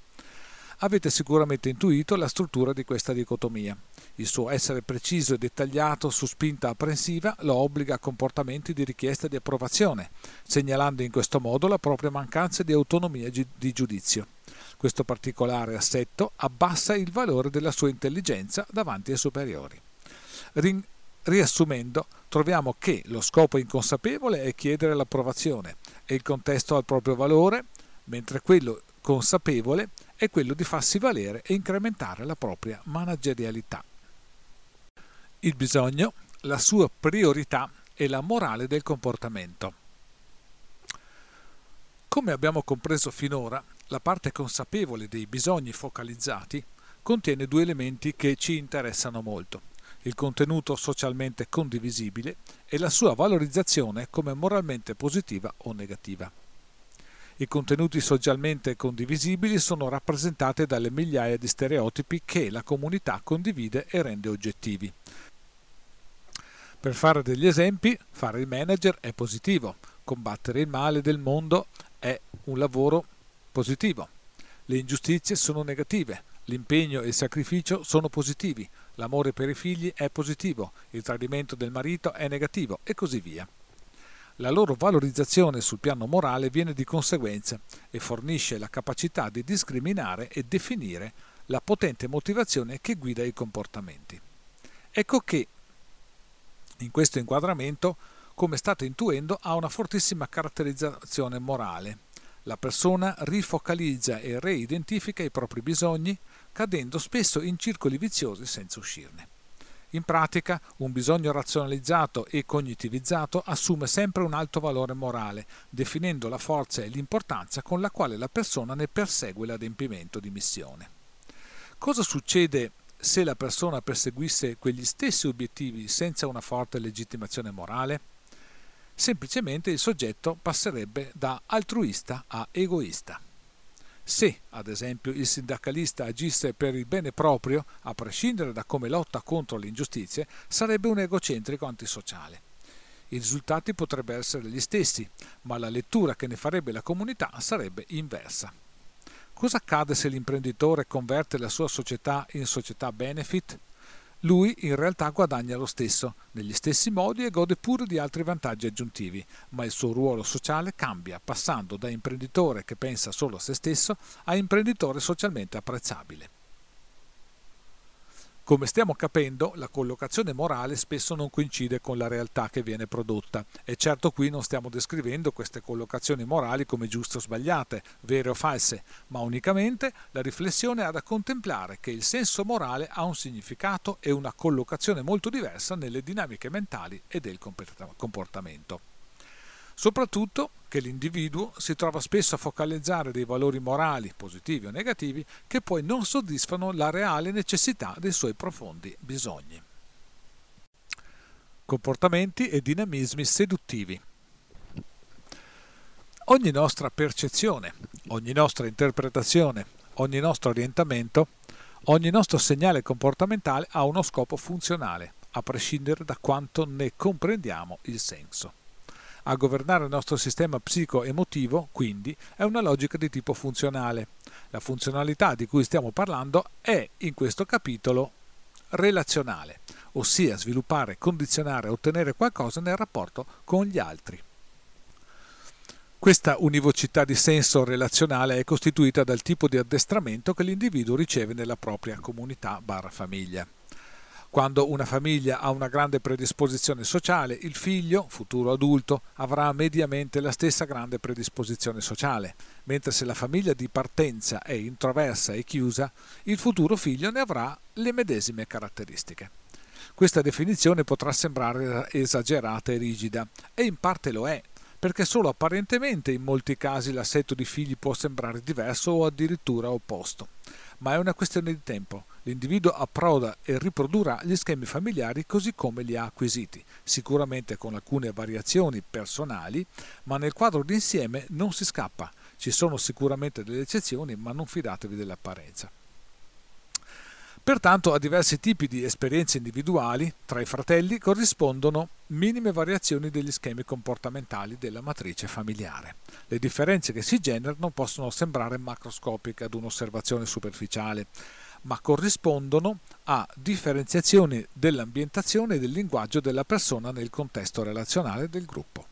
Avete sicuramente intuito la struttura di questa dicotomia. Il suo essere preciso e dettagliato su spinta apprensiva lo obbliga a comportamenti di richiesta di approvazione, segnalando in questo modo la propria mancanza di autonomia di giudizio. Questo particolare assetto abbassa il valore della sua intelligenza davanti ai superiori. Rin- riassumendo, troviamo che lo scopo inconsapevole è chiedere l'approvazione e il contesto al proprio valore, mentre quello consapevole è quello di farsi valere e incrementare la propria managerialità. Il bisogno, la sua priorità e la morale del comportamento. Come abbiamo compreso finora, la parte consapevole dei bisogni focalizzati contiene due elementi che ci interessano molto, il contenuto socialmente condivisibile e la sua valorizzazione come moralmente positiva o negativa. I contenuti socialmente condivisibili sono rappresentati dalle migliaia di stereotipi che la comunità condivide e rende oggettivi. Per fare degli esempi, fare il manager è positivo, combattere il male del mondo è un lavoro positivo, le ingiustizie sono negative, l'impegno e il sacrificio sono positivi, l'amore per i figli è positivo, il tradimento del marito è negativo e così via. La loro valorizzazione sul piano morale viene di conseguenza e fornisce la capacità di discriminare e definire la potente motivazione che guida i comportamenti. Ecco che in questo inquadramento, come state intuendo, ha una fortissima caratterizzazione morale. La persona rifocalizza e reidentifica i propri bisogni, cadendo spesso in circoli viziosi senza uscirne. In pratica, un bisogno razionalizzato e cognitivizzato assume sempre un alto valore morale, definendo la forza e l'importanza con la quale la persona ne persegue l'adempimento di missione. Cosa succede se la persona perseguisse quegli stessi obiettivi senza una forte legittimazione morale? Semplicemente il soggetto passerebbe da altruista a egoista. Se, ad esempio, il sindacalista agisse per il bene proprio, a prescindere da come lotta contro le ingiustizie, sarebbe un egocentrico antisociale. I risultati potrebbero essere gli stessi, ma la lettura che ne farebbe la comunità sarebbe inversa. Cosa accade se l'imprenditore converte la sua società in società benefit? Lui in realtà guadagna lo stesso, negli stessi modi e gode pure di altri vantaggi aggiuntivi, ma il suo ruolo sociale cambia, passando da imprenditore che pensa solo a se stesso a imprenditore socialmente apprezzabile. Come stiamo capendo, la collocazione morale spesso non coincide con la realtà che viene prodotta e certo qui non stiamo descrivendo queste collocazioni morali come giuste o sbagliate, vere o false, ma unicamente la riflessione ha da contemplare che il senso morale ha un significato e una collocazione molto diversa nelle dinamiche mentali e del comportamento. Soprattutto che l'individuo si trova spesso a focalizzare dei valori morali, positivi o negativi, che poi non soddisfano la reale necessità dei suoi profondi bisogni. Comportamenti e dinamismi seduttivi. Ogni nostra percezione, ogni nostra interpretazione, ogni nostro orientamento, ogni nostro segnale comportamentale ha uno scopo funzionale, a prescindere da quanto ne comprendiamo il senso. A governare il nostro sistema psico-emotivo, quindi, è una logica di tipo funzionale. La funzionalità di cui stiamo parlando è, in questo capitolo, relazionale, ossia sviluppare, condizionare, ottenere qualcosa nel rapporto con gli altri. Questa univocità di senso relazionale è costituita dal tipo di addestramento che l'individuo riceve nella propria comunità barra famiglia. Quando una famiglia ha una grande predisposizione sociale, il figlio, futuro adulto, avrà mediamente la stessa grande predisposizione sociale, mentre se la famiglia di partenza è introversa e chiusa, il futuro figlio ne avrà le medesime caratteristiche. Questa definizione potrà sembrare esagerata e rigida, e in parte lo è, perché solo apparentemente in molti casi l'assetto di figli può sembrare diverso o addirittura opposto. Ma è una questione di tempo L'individuo approda e riprodurrà gli schemi familiari così come li ha acquisiti, sicuramente con alcune variazioni personali, ma nel quadro d'insieme non si scappa. Ci sono sicuramente delle eccezioni, ma non fidatevi dell'apparenza. Pertanto a diversi tipi di esperienze individuali tra i fratelli corrispondono minime variazioni degli schemi comportamentali della matrice familiare. Le differenze che si generano possono sembrare macroscopiche ad un'osservazione superficiale, ma corrispondono a differenziazioni dell'ambientazione e del linguaggio della persona nel contesto relazionale del gruppo.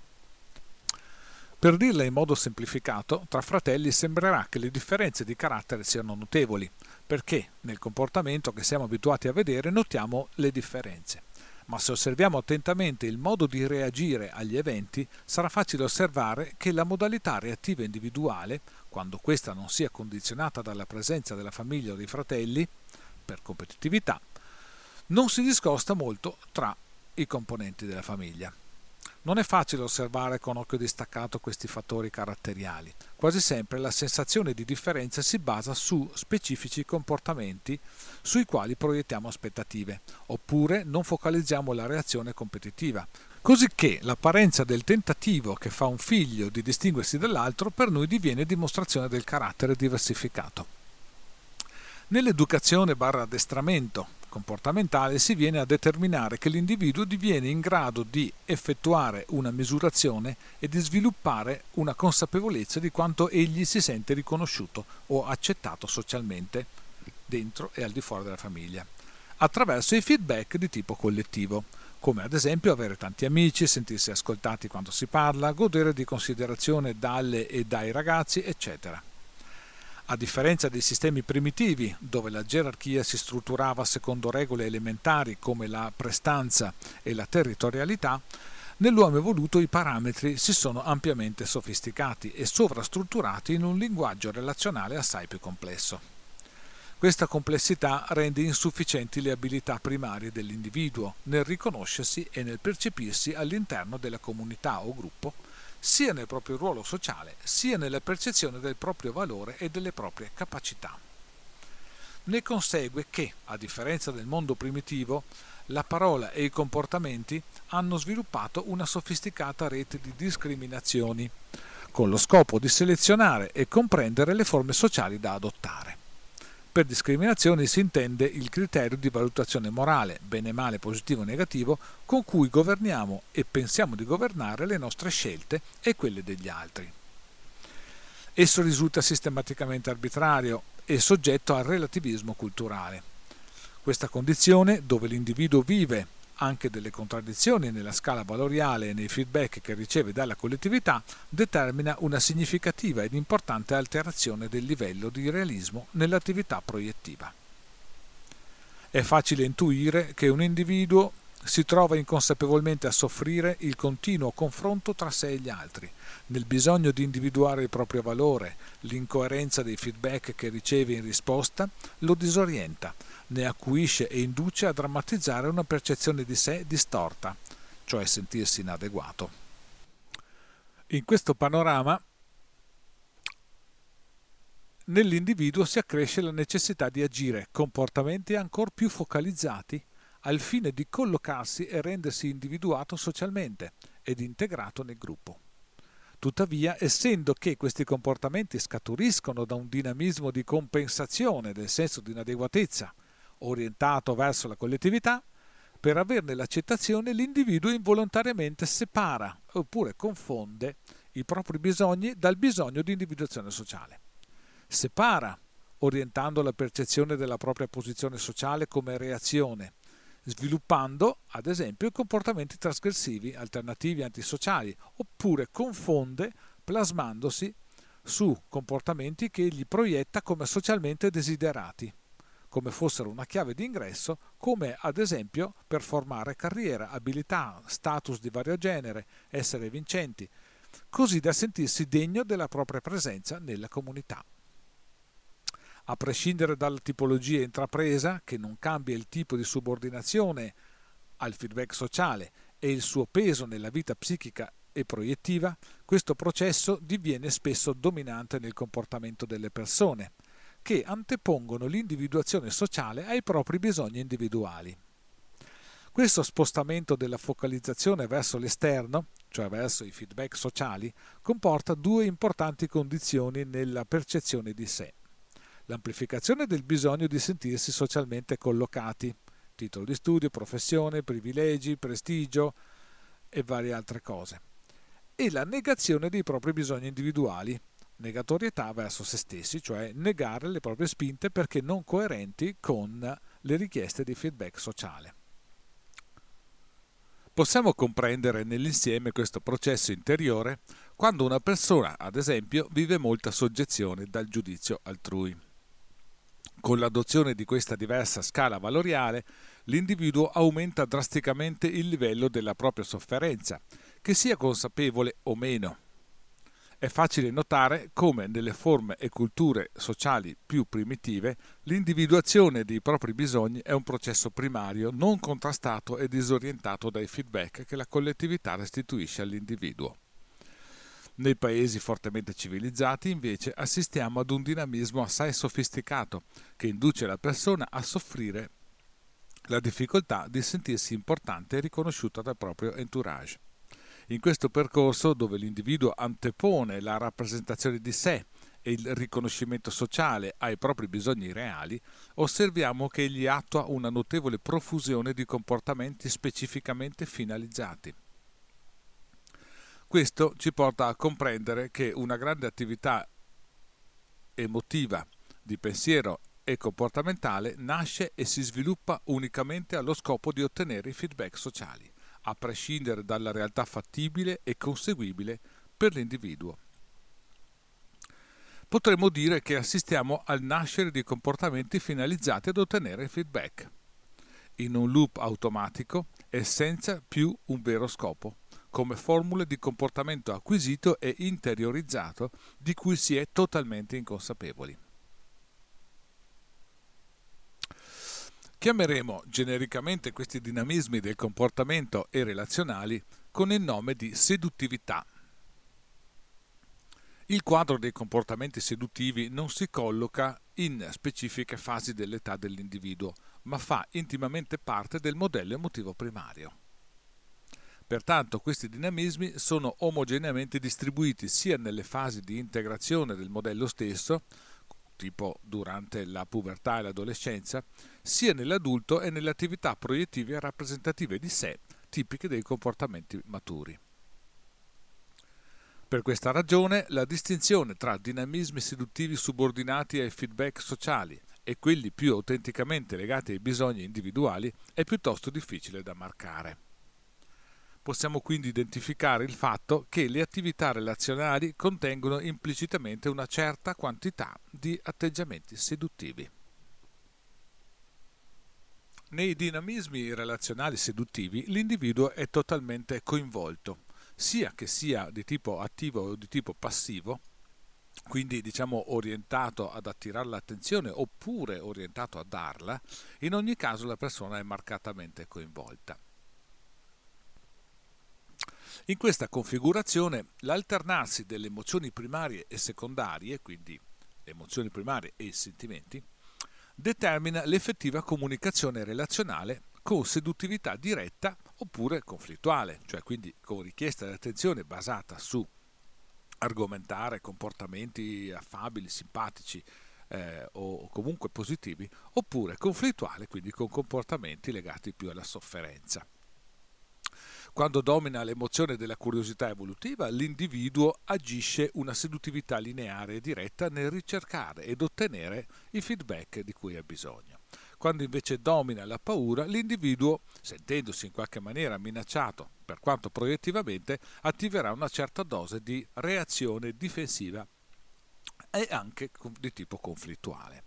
Per dirla in modo semplificato, tra fratelli sembrerà che le differenze di carattere siano notevoli, perché nel comportamento che siamo abituati a vedere notiamo le differenze. Ma se osserviamo attentamente il modo di reagire agli eventi, sarà facile osservare che la modalità reattiva individuale quando questa non sia condizionata dalla presenza della famiglia o dei fratelli, per competitività, non si discosta molto tra i componenti della famiglia. Non è facile osservare con occhio distaccato questi fattori caratteriali. Quasi sempre la sensazione di differenza si basa su specifici comportamenti sui quali proiettiamo aspettative, oppure non focalizziamo la reazione competitiva, cosicché l'apparenza del tentativo che fa un figlio di distinguersi dall'altro per noi diviene dimostrazione del carattere diversificato. Nell'educazione barra addestramento comportamentale si viene a determinare che l'individuo diviene in grado di effettuare una misurazione e di sviluppare una consapevolezza di quanto egli si sente riconosciuto o accettato socialmente dentro e al di fuori della famiglia, attraverso i feedback di tipo collettivo, come ad esempio avere tanti amici, sentirsi ascoltati quando si parla, godere di considerazione dalle e dai ragazzi, eccetera. A differenza dei sistemi primitivi, dove la gerarchia si strutturava secondo regole elementari come la prestanza e la territorialità, nell'uomo evoluto i parametri si sono ampiamente sofisticati e sovrastrutturati in un linguaggio relazionale assai più complesso. Questa complessità rende insufficienti le abilità primarie dell'individuo nel riconoscersi e nel percepirsi all'interno della comunità o gruppo, sia nel proprio ruolo sociale, sia nella percezione del proprio valore e delle proprie capacità. Ne consegue che, a differenza del mondo primitivo, la parola e i comportamenti hanno sviluppato una sofisticata rete di discriminazioni, con lo scopo di selezionare e comprendere le forme sociali da adottare. Per discriminazione si intende il criterio di valutazione morale, bene male, positivo o negativo, con cui governiamo e pensiamo di governare le nostre scelte e quelle degli altri. Esso risulta sistematicamente arbitrario e soggetto al relativismo culturale. Questa condizione, dove l'individuo vive anche delle contraddizioni nella scala valoriale e nei feedback che riceve dalla collettività, determina una significativa ed importante alterazione del livello di realismo nell'attività proiettiva. È facile intuire che un individuo si trova inconsapevolmente a soffrire il continuo confronto tra sé e gli altri, nel bisogno di individuare il proprio valore, l'incoerenza dei feedback che riceve in risposta lo disorienta, ne acuisce e induce a drammatizzare una percezione di sé distorta, cioè sentirsi inadeguato. In questo panorama nell'individuo si accresce la necessità di agire comportamenti ancora più focalizzati al fine di collocarsi e rendersi individuato socialmente ed integrato nel gruppo. Tuttavia, essendo che questi comportamenti scaturiscono da un dinamismo di compensazione del senso di inadeguatezza orientato verso la collettività, per averne l'accettazione l'individuo involontariamente separa oppure confonde i propri bisogni dal bisogno di individuazione sociale. Separa, orientando la percezione della propria posizione sociale come reazione, sviluppando ad esempio comportamenti trasgressivi, alternativi antisociali, oppure confonde plasmandosi su comportamenti che egli proietta come socialmente desiderati, come fossero una chiave di ingresso, come ad esempio per formare carriera, abilità, status di vario genere, essere vincenti, così da sentirsi degno della propria presenza nella comunità. A prescindere dalla tipologia intrapresa, che non cambia il tipo di subordinazione al feedback sociale e il suo peso nella vita psichica e proiettiva, questo processo diviene spesso dominante nel comportamento delle persone, che antepongono l'individuazione sociale ai propri bisogni individuali. Questo spostamento della focalizzazione verso l'esterno, cioè verso i feedback sociali, comporta due importanti condizioni nella percezione di sé. L'amplificazione del bisogno di sentirsi socialmente collocati, titolo di studio, professione, privilegi, prestigio e varie altre cose, e la negazione dei propri bisogni individuali, negatorietà verso se stessi, cioè negare le proprie spinte perché non coerenti con le richieste di feedback sociale. Possiamo comprendere nell'insieme questo processo interiore quando una persona, ad esempio, vive molta soggezione dal giudizio altrui. Con l'adozione di questa diversa scala valoriale, l'individuo aumenta drasticamente il livello della propria sofferenza, che sia consapevole o meno è facile notare come nelle forme e culture sociali più primitive l'individuazione dei propri bisogni è un processo primario non contrastato e disorientato dai feedback che la collettività restituisce all'individuo. Nei paesi fortemente civilizzati invece assistiamo ad un dinamismo assai sofisticato che induce la persona a soffrire la difficoltà di sentirsi importante e riconosciuta dal proprio entourage. In questo percorso, dove l'individuo antepone la rappresentazione di sé e il riconoscimento sociale ai propri bisogni reali, osserviamo che egli attua una notevole profusione di comportamenti specificamente finalizzati. Questo ci porta a comprendere che una grande attività emotiva, di pensiero e comportamentale nasce e si sviluppa unicamente allo scopo di ottenere i feedback sociali a prescindere dalla realtà fattibile e conseguibile per l'individuo. Potremmo dire che assistiamo al nascere di comportamenti finalizzati ad ottenere feedback, in un loop automatico e senza più un vero scopo, come formule di comportamento acquisito e interiorizzato di cui si è totalmente inconsapevoli. Chiameremo genericamente questi dinamismi del comportamento e relazionali con il nome di seduttività. Il quadro dei comportamenti seduttivi non si colloca in specifiche fasi dell'età dell'individuo, ma fa intimamente parte del modello emotivo primario. Pertanto questi dinamismi sono omogeneamente distribuiti sia nelle fasi di integrazione del modello stesso, tipo durante la pubertà e l'adolescenza, sia nell'adulto e nelle attività proiettive rappresentative di sé tipiche dei comportamenti maturi. Per questa ragione la distinzione tra dinamismi seduttivi subordinati ai feedback sociali e quelli più autenticamente legati ai bisogni individuali è piuttosto difficile da marcare. Possiamo quindi identificare il fatto che le attività relazionali contengono implicitamente una certa quantità di atteggiamenti seduttivi. Nei dinamismi relazionali seduttivi l'individuo è totalmente coinvolto, sia che sia di tipo attivo o di tipo passivo, quindi diciamo orientato ad attirare l'attenzione oppure orientato a darla, in ogni caso la persona è marcatamente coinvolta. In questa configurazione l'alternarsi delle emozioni primarie e secondarie, quindi le emozioni primarie e i sentimenti, determina l'effettiva comunicazione relazionale con seduttività diretta oppure conflittuale, cioè quindi con richiesta di attenzione basata su argomentare comportamenti affabili, simpatici eh, o comunque positivi, oppure conflittuale, quindi con comportamenti legati più alla sofferenza. Quando domina l'emozione della curiosità evolutiva, l'individuo agisce una seduttività lineare e diretta nel ricercare ed ottenere i feedback di cui ha bisogno. Quando invece domina la paura, l'individuo, sentendosi in qualche maniera minacciato, per quanto proiettivamente, attiverà una certa dose di reazione difensiva e anche di tipo conflittuale.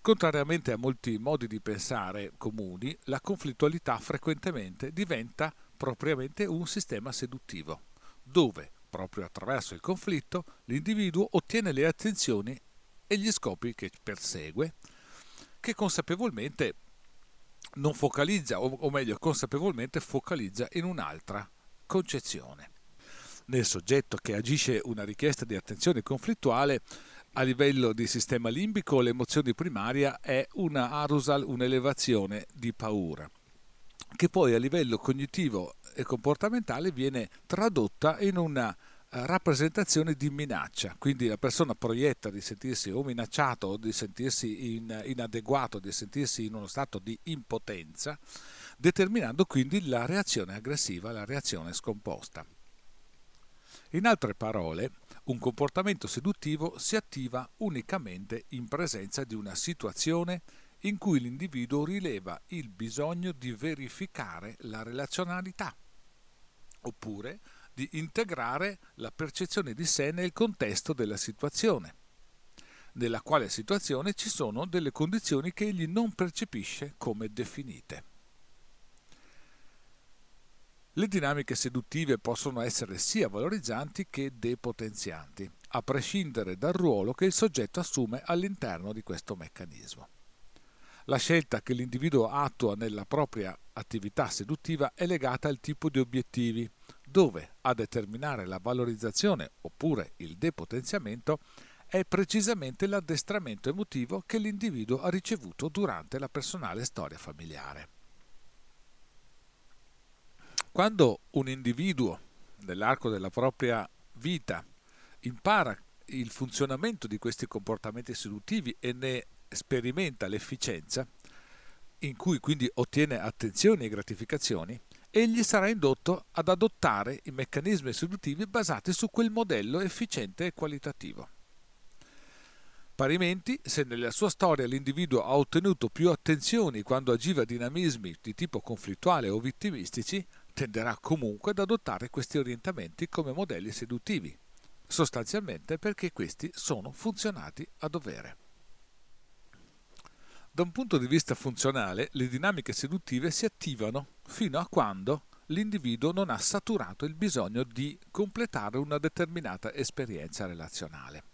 Contrariamente a molti modi di pensare comuni, la conflittualità frequentemente diventa propriamente un sistema seduttivo, dove, proprio attraverso il conflitto, l'individuo ottiene le attenzioni e gli scopi che persegue, che consapevolmente non focalizza, o meglio, consapevolmente focalizza in un'altra concezione. Nel soggetto che agisce una richiesta di attenzione conflittuale, a livello di sistema limbico l'emozione primaria è una arusal, un'elevazione di paura che poi a livello cognitivo e comportamentale viene tradotta in una eh, rappresentazione di minaccia, quindi la persona proietta di sentirsi o minacciato o di sentirsi in, inadeguato, di sentirsi in uno stato di impotenza, determinando quindi la reazione aggressiva, la reazione scomposta. In altre parole, un comportamento seduttivo si attiva unicamente in presenza di una situazione in cui l'individuo rileva il bisogno di verificare la relazionalità, oppure di integrare la percezione di sé nel contesto della situazione, nella quale situazione ci sono delle condizioni che egli non percepisce come definite. Le dinamiche seduttive possono essere sia valorizzanti che depotenzianti, a prescindere dal ruolo che il soggetto assume all'interno di questo meccanismo. La scelta che l'individuo attua nella propria attività seduttiva è legata al tipo di obiettivi, dove a determinare la valorizzazione oppure il depotenziamento è precisamente l'addestramento emotivo che l'individuo ha ricevuto durante la personale storia familiare. Quando un individuo nell'arco della propria vita impara il funzionamento di questi comportamenti seduttivi e ne sperimenta l'efficienza, in cui quindi ottiene attenzioni e gratificazioni, egli sarà indotto ad adottare i meccanismi seduttivi basati su quel modello efficiente e qualitativo. Parimenti, se nella sua storia l'individuo ha ottenuto più attenzioni quando agiva dinamismi di tipo conflittuale o vittimistici, tenderà comunque ad adottare questi orientamenti come modelli seduttivi, sostanzialmente perché questi sono funzionati a dovere. Da un punto di vista funzionale, le dinamiche seduttive si attivano fino a quando l'individuo non ha saturato il bisogno di completare una determinata esperienza relazionale.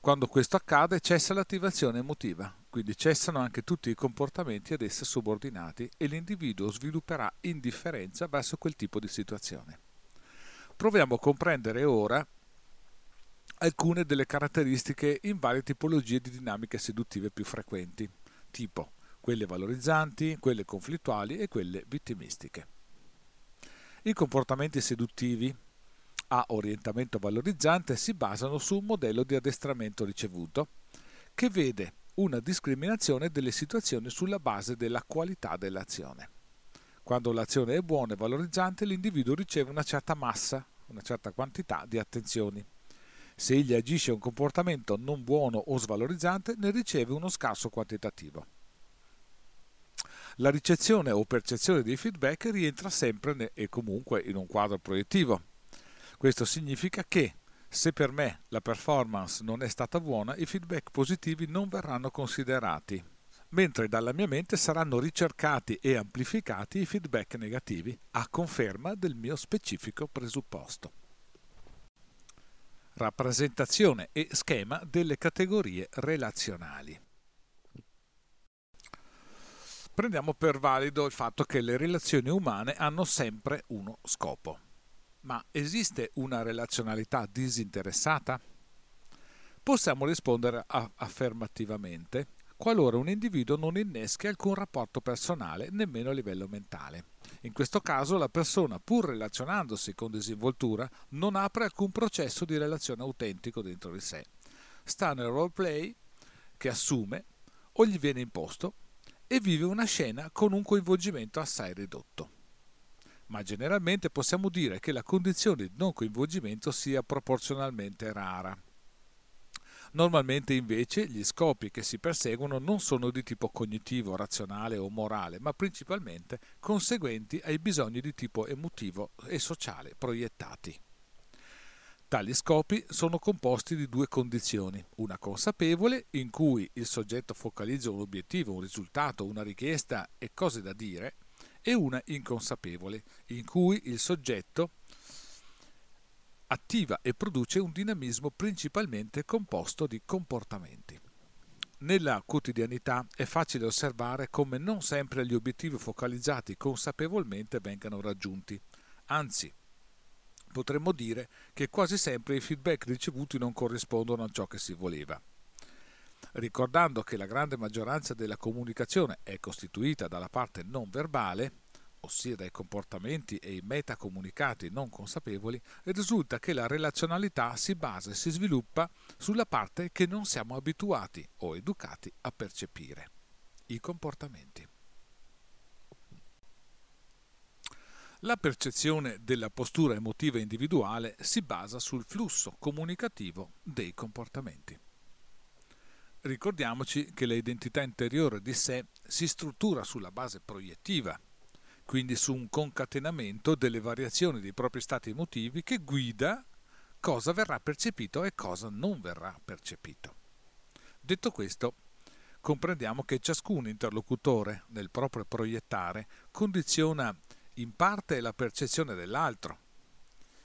Quando questo accade cessa l'attivazione emotiva, quindi cessano anche tutti i comportamenti ad essa subordinati e l'individuo svilupperà indifferenza verso quel tipo di situazione. Proviamo a comprendere ora alcune delle caratteristiche in varie tipologie di dinamiche seduttive più frequenti, tipo quelle valorizzanti, quelle conflittuali e quelle vittimistiche. I comportamenti seduttivi a orientamento valorizzante si basano su un modello di addestramento ricevuto che vede una discriminazione delle situazioni sulla base della qualità dell'azione. Quando l'azione è buona e valorizzante, l'individuo riceve una certa massa, una certa quantità di attenzioni. Se egli agisce un comportamento non buono o svalorizzante, ne riceve uno scarso quantitativo. La ricezione o percezione dei feedback rientra sempre e comunque in un quadro proiettivo. Questo significa che se per me la performance non è stata buona, i feedback positivi non verranno considerati. mentre dalla mia mente saranno ricercati e amplificati i feedback negativi a conferma del mio specifico presupposto. Rappresentazione e schema delle categorie relazionali. Prendiamo per valido il fatto che le relazioni umane hanno sempre uno scopo. Ma esiste una relazionalità disinteressata? Possiamo rispondere affermativamente qualora un individuo non inneschi alcun rapporto personale nemmeno a livello mentale. In questo caso la persona, pur relazionandosi con disinvoltura, non apre alcun processo di relazione autentico dentro di sé. Sta nel roleplay che assume o gli viene imposto e vive una scena con un coinvolgimento assai ridotto. Ma generalmente possiamo dire che la condizione di non coinvolgimento sia proporzionalmente rara. Normalmente invece gli scopi che si perseguono non sono di tipo cognitivo, razionale o morale, ma principalmente conseguenti ai bisogni di tipo emotivo e sociale proiettati. Tali scopi sono composti di due condizioni, una consapevole in cui il soggetto focalizza un obiettivo, un risultato, una richiesta e cose da dire, e una inconsapevole in cui il soggetto attiva e produce un dinamismo principalmente composto di comportamenti. Nella quotidianità è facile osservare come non sempre gli obiettivi focalizzati consapevolmente vengano raggiunti, anzi potremmo dire che quasi sempre i feedback ricevuti non corrispondono a ciò che si voleva. Ricordando che la grande maggioranza della comunicazione è costituita dalla parte non verbale, ossia dai comportamenti e i metacomunicati non consapevoli, risulta che la relazionalità si basa e si sviluppa sulla parte che non siamo abituati o educati a percepire, i comportamenti. La percezione della postura emotiva individuale si basa sul flusso comunicativo dei comportamenti. Ricordiamoci che l'identità interiore di sé si struttura sulla base proiettiva quindi su un concatenamento delle variazioni dei propri stati emotivi che guida cosa verrà percepito e cosa non verrà percepito. Detto questo, comprendiamo che ciascun interlocutore nel proprio proiettare condiziona in parte la percezione dell'altro.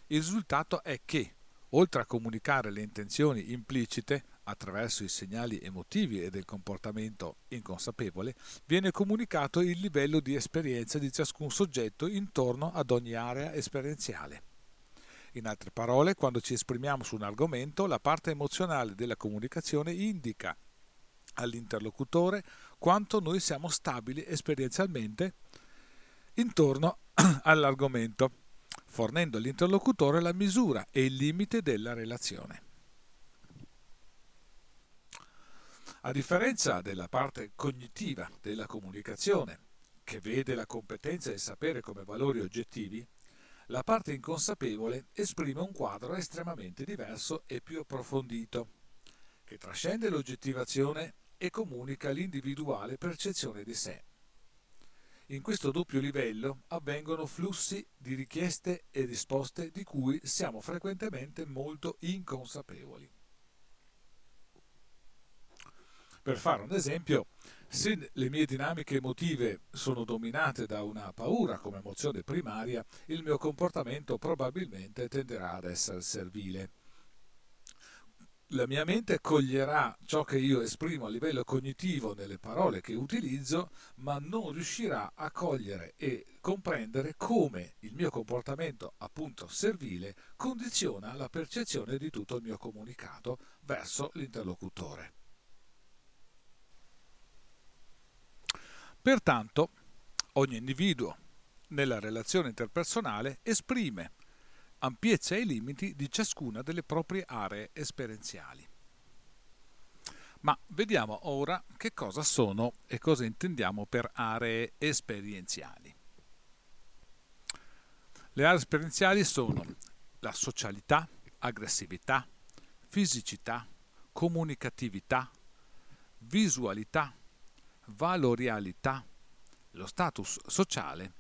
Il risultato è che, oltre a comunicare le intenzioni implicite, attraverso i segnali emotivi e del comportamento inconsapevole, viene comunicato il livello di esperienza di ciascun soggetto intorno ad ogni area esperienziale. In altre parole, quando ci esprimiamo su un argomento, la parte emozionale della comunicazione indica all'interlocutore quanto noi siamo stabili esperienzialmente intorno <clears throat> all'argomento, fornendo all'interlocutore la misura e il limite della relazione. A differenza della parte cognitiva della comunicazione, che vede la competenza e il sapere come valori oggettivi, la parte inconsapevole esprime un quadro estremamente diverso e più approfondito, che trascende l'oggettivazione e comunica l'individuale percezione di sé. In questo doppio livello avvengono flussi di richieste e risposte di cui siamo frequentemente molto inconsapevoli. Per fare un esempio, se le mie dinamiche emotive sono dominate da una paura come emozione primaria, il mio comportamento probabilmente tenderà ad essere servile. La mia mente coglierà ciò che io esprimo a livello cognitivo nelle parole che utilizzo, ma non riuscirà a cogliere e comprendere come il mio comportamento, appunto servile, condiziona la percezione di tutto il mio comunicato verso l'interlocutore. Pertanto, ogni individuo nella relazione interpersonale esprime ampiezza e limiti di ciascuna delle proprie aree esperienziali. Ma vediamo ora che cosa sono e cosa intendiamo per aree esperienziali. Le aree esperienziali sono la socialità, aggressività, fisicità, comunicatività, visualità, valorialità, lo status sociale,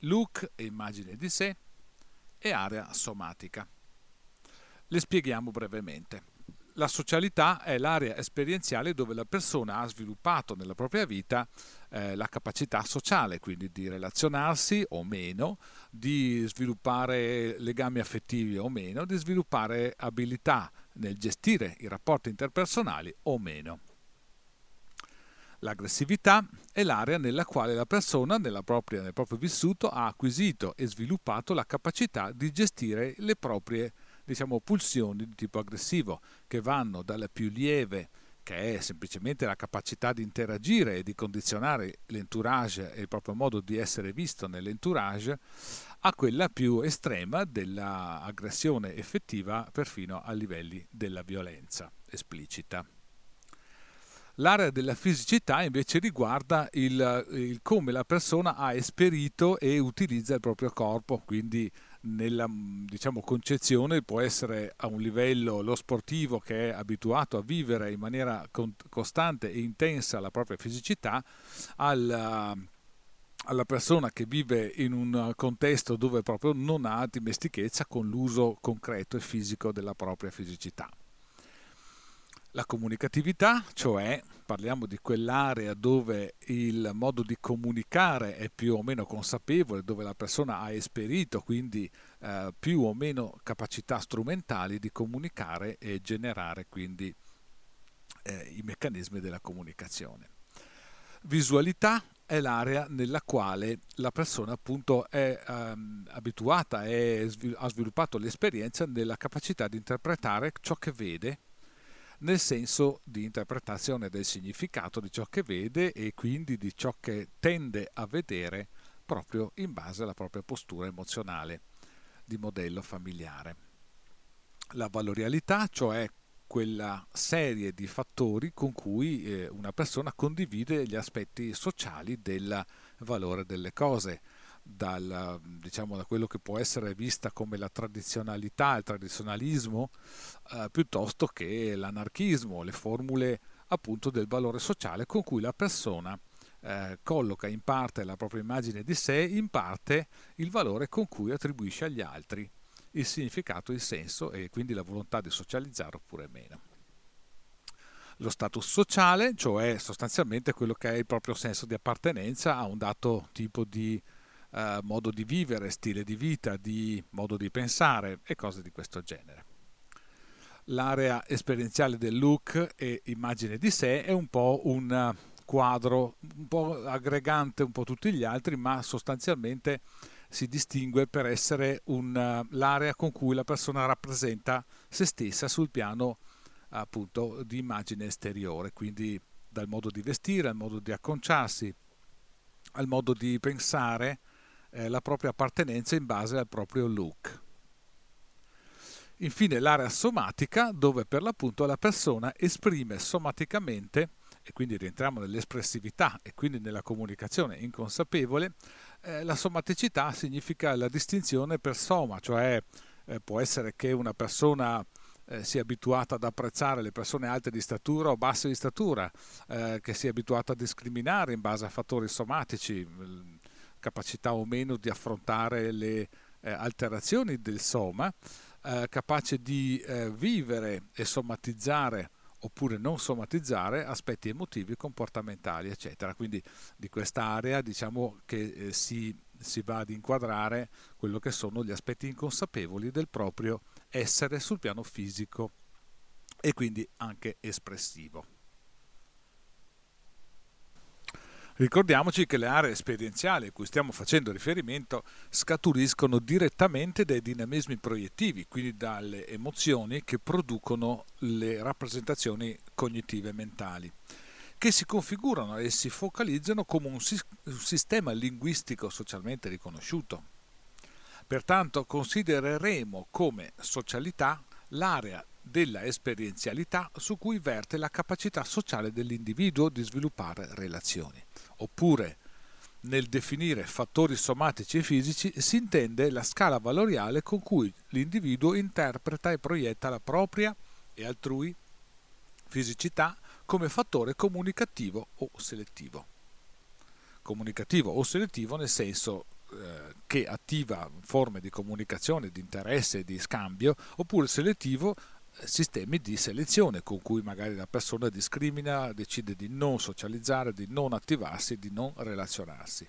look e immagine di sé e area somatica. Le spieghiamo brevemente. La socialità è l'area esperienziale dove la persona ha sviluppato nella propria vita eh, la capacità sociale, quindi di relazionarsi o meno, di sviluppare legami affettivi o meno, di sviluppare abilità nel gestire i rapporti interpersonali o meno. L'aggressività è l'area nella quale la persona propria, nel proprio vissuto ha acquisito e sviluppato la capacità di gestire le proprie diciamo, pulsioni di tipo aggressivo, che vanno dalla più lieve, che è semplicemente la capacità di interagire e di condizionare l'entourage e il proprio modo di essere visto nell'entourage, a quella più estrema dell'aggressione effettiva perfino a livelli della violenza esplicita. L'area della fisicità invece riguarda il, il, come la persona ha esperito e utilizza il proprio corpo, quindi nella diciamo, concezione può essere a un livello lo sportivo che è abituato a vivere in maniera costante e intensa la propria fisicità, alla, alla persona che vive in un contesto dove proprio non ha dimestichezza con l'uso concreto e fisico della propria fisicità. La comunicatività, cioè parliamo di quell'area dove il modo di comunicare è più o meno consapevole, dove la persona ha esperito quindi eh, più o meno capacità strumentali di comunicare e generare quindi eh, i meccanismi della comunicazione. Visualità è l'area nella quale la persona appunto è ehm, abituata, è, ha sviluppato l'esperienza nella capacità di interpretare ciò che vede nel senso di interpretazione del significato di ciò che vede e quindi di ciò che tende a vedere proprio in base alla propria postura emozionale di modello familiare. La valorialità, cioè quella serie di fattori con cui eh, una persona condivide gli aspetti sociali del valore delle cose, dal, diciamo, da quello che può essere vista come la tradizionalità, il tradizionalismo, eh, piuttosto che l'anarchismo, le formule appunto del valore sociale con cui la persona eh, colloca in parte la propria immagine di sé, in parte il valore con cui attribuisce agli altri il significato, il senso e quindi la volontà di socializzare oppure meno. Lo status sociale, cioè sostanzialmente quello che è il proprio senso di appartenenza a un dato tipo di eh, modo di vivere, stile di vita, di modo di pensare e cose di questo genere. L'area esperienziale del look e immagine di sé è un po' un quadro un po' aggregante un po' tutti gli altri, ma sostanzialmente si distingue per essere un, l'area con cui la persona rappresenta se stessa sul piano appunto di immagine esteriore, quindi dal modo di vestire al modo di acconciarsi, al modo di pensare, eh, la propria appartenenza in base al proprio look. Infine l'area somatica dove per l'appunto la persona esprime somaticamente e quindi rientriamo nell'espressività e quindi nella comunicazione inconsapevole, eh, la somaticità significa la distinzione per soma, cioè eh, può essere che una persona eh, sia abituata ad apprezzare le persone alte di statura o basse di statura, eh, che sia abituata a discriminare in base a fattori somatici, capacità o meno di affrontare le eh, alterazioni del soma, eh, capace di eh, vivere e somatizzare oppure non somatizzare aspetti emotivi, comportamentali, eccetera. Quindi di quest'area diciamo che eh, si, si va ad inquadrare quello che sono gli aspetti inconsapevoli del proprio essere sul piano fisico e quindi anche espressivo. Ricordiamoci che le aree esperienziali a cui stiamo facendo riferimento scaturiscono direttamente dai dinamismi proiettivi, quindi dalle emozioni che producono le rappresentazioni cognitive mentali, che si configurano e si focalizzano come un, sistema linguistico socialmente riconosciuto. Pertanto considereremo come socialità l'area della esperienzialità su cui verte la capacità sociale dell'individuo di sviluppare relazioni. Oppure, nel definire fattori somatici e fisici si intende la scala valoriale con cui l'individuo interpreta e proietta la propria e altrui fisicità come fattore comunicativo o selettivo. Comunicativo o selettivo nel senso eh, che attiva forme di comunicazione, di interesse, di scambio, oppure selettivo sistemi di selezione con cui magari la persona discrimina, decide di non socializzare, di non attivarsi, di non relazionarsi.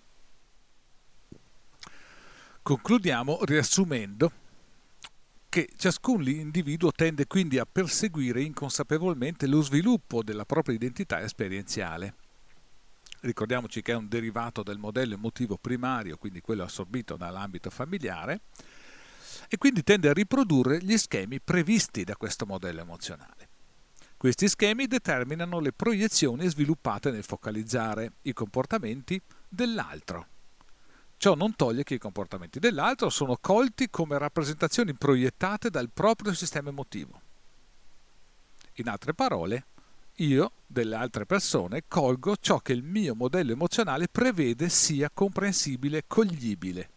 Concludiamo riassumendo che ciascun individuo tende quindi a perseguire inconsapevolmente lo sviluppo della propria identità esperienziale. Ricordiamoci che è un derivato del modello emotivo primario, quindi quello assorbito dall'ambito familiare, e quindi tende a riprodurre gli schemi previsti da questo modello emozionale. Questi schemi determinano le proiezioni sviluppate nel focalizzare i comportamenti dell'altro. Ciò non toglie che i comportamenti dell'altro sono colti come rappresentazioni proiettate dal proprio sistema emotivo. In altre parole, io, delle altre persone, colgo ciò che il mio modello emozionale prevede sia comprensibile e coglibile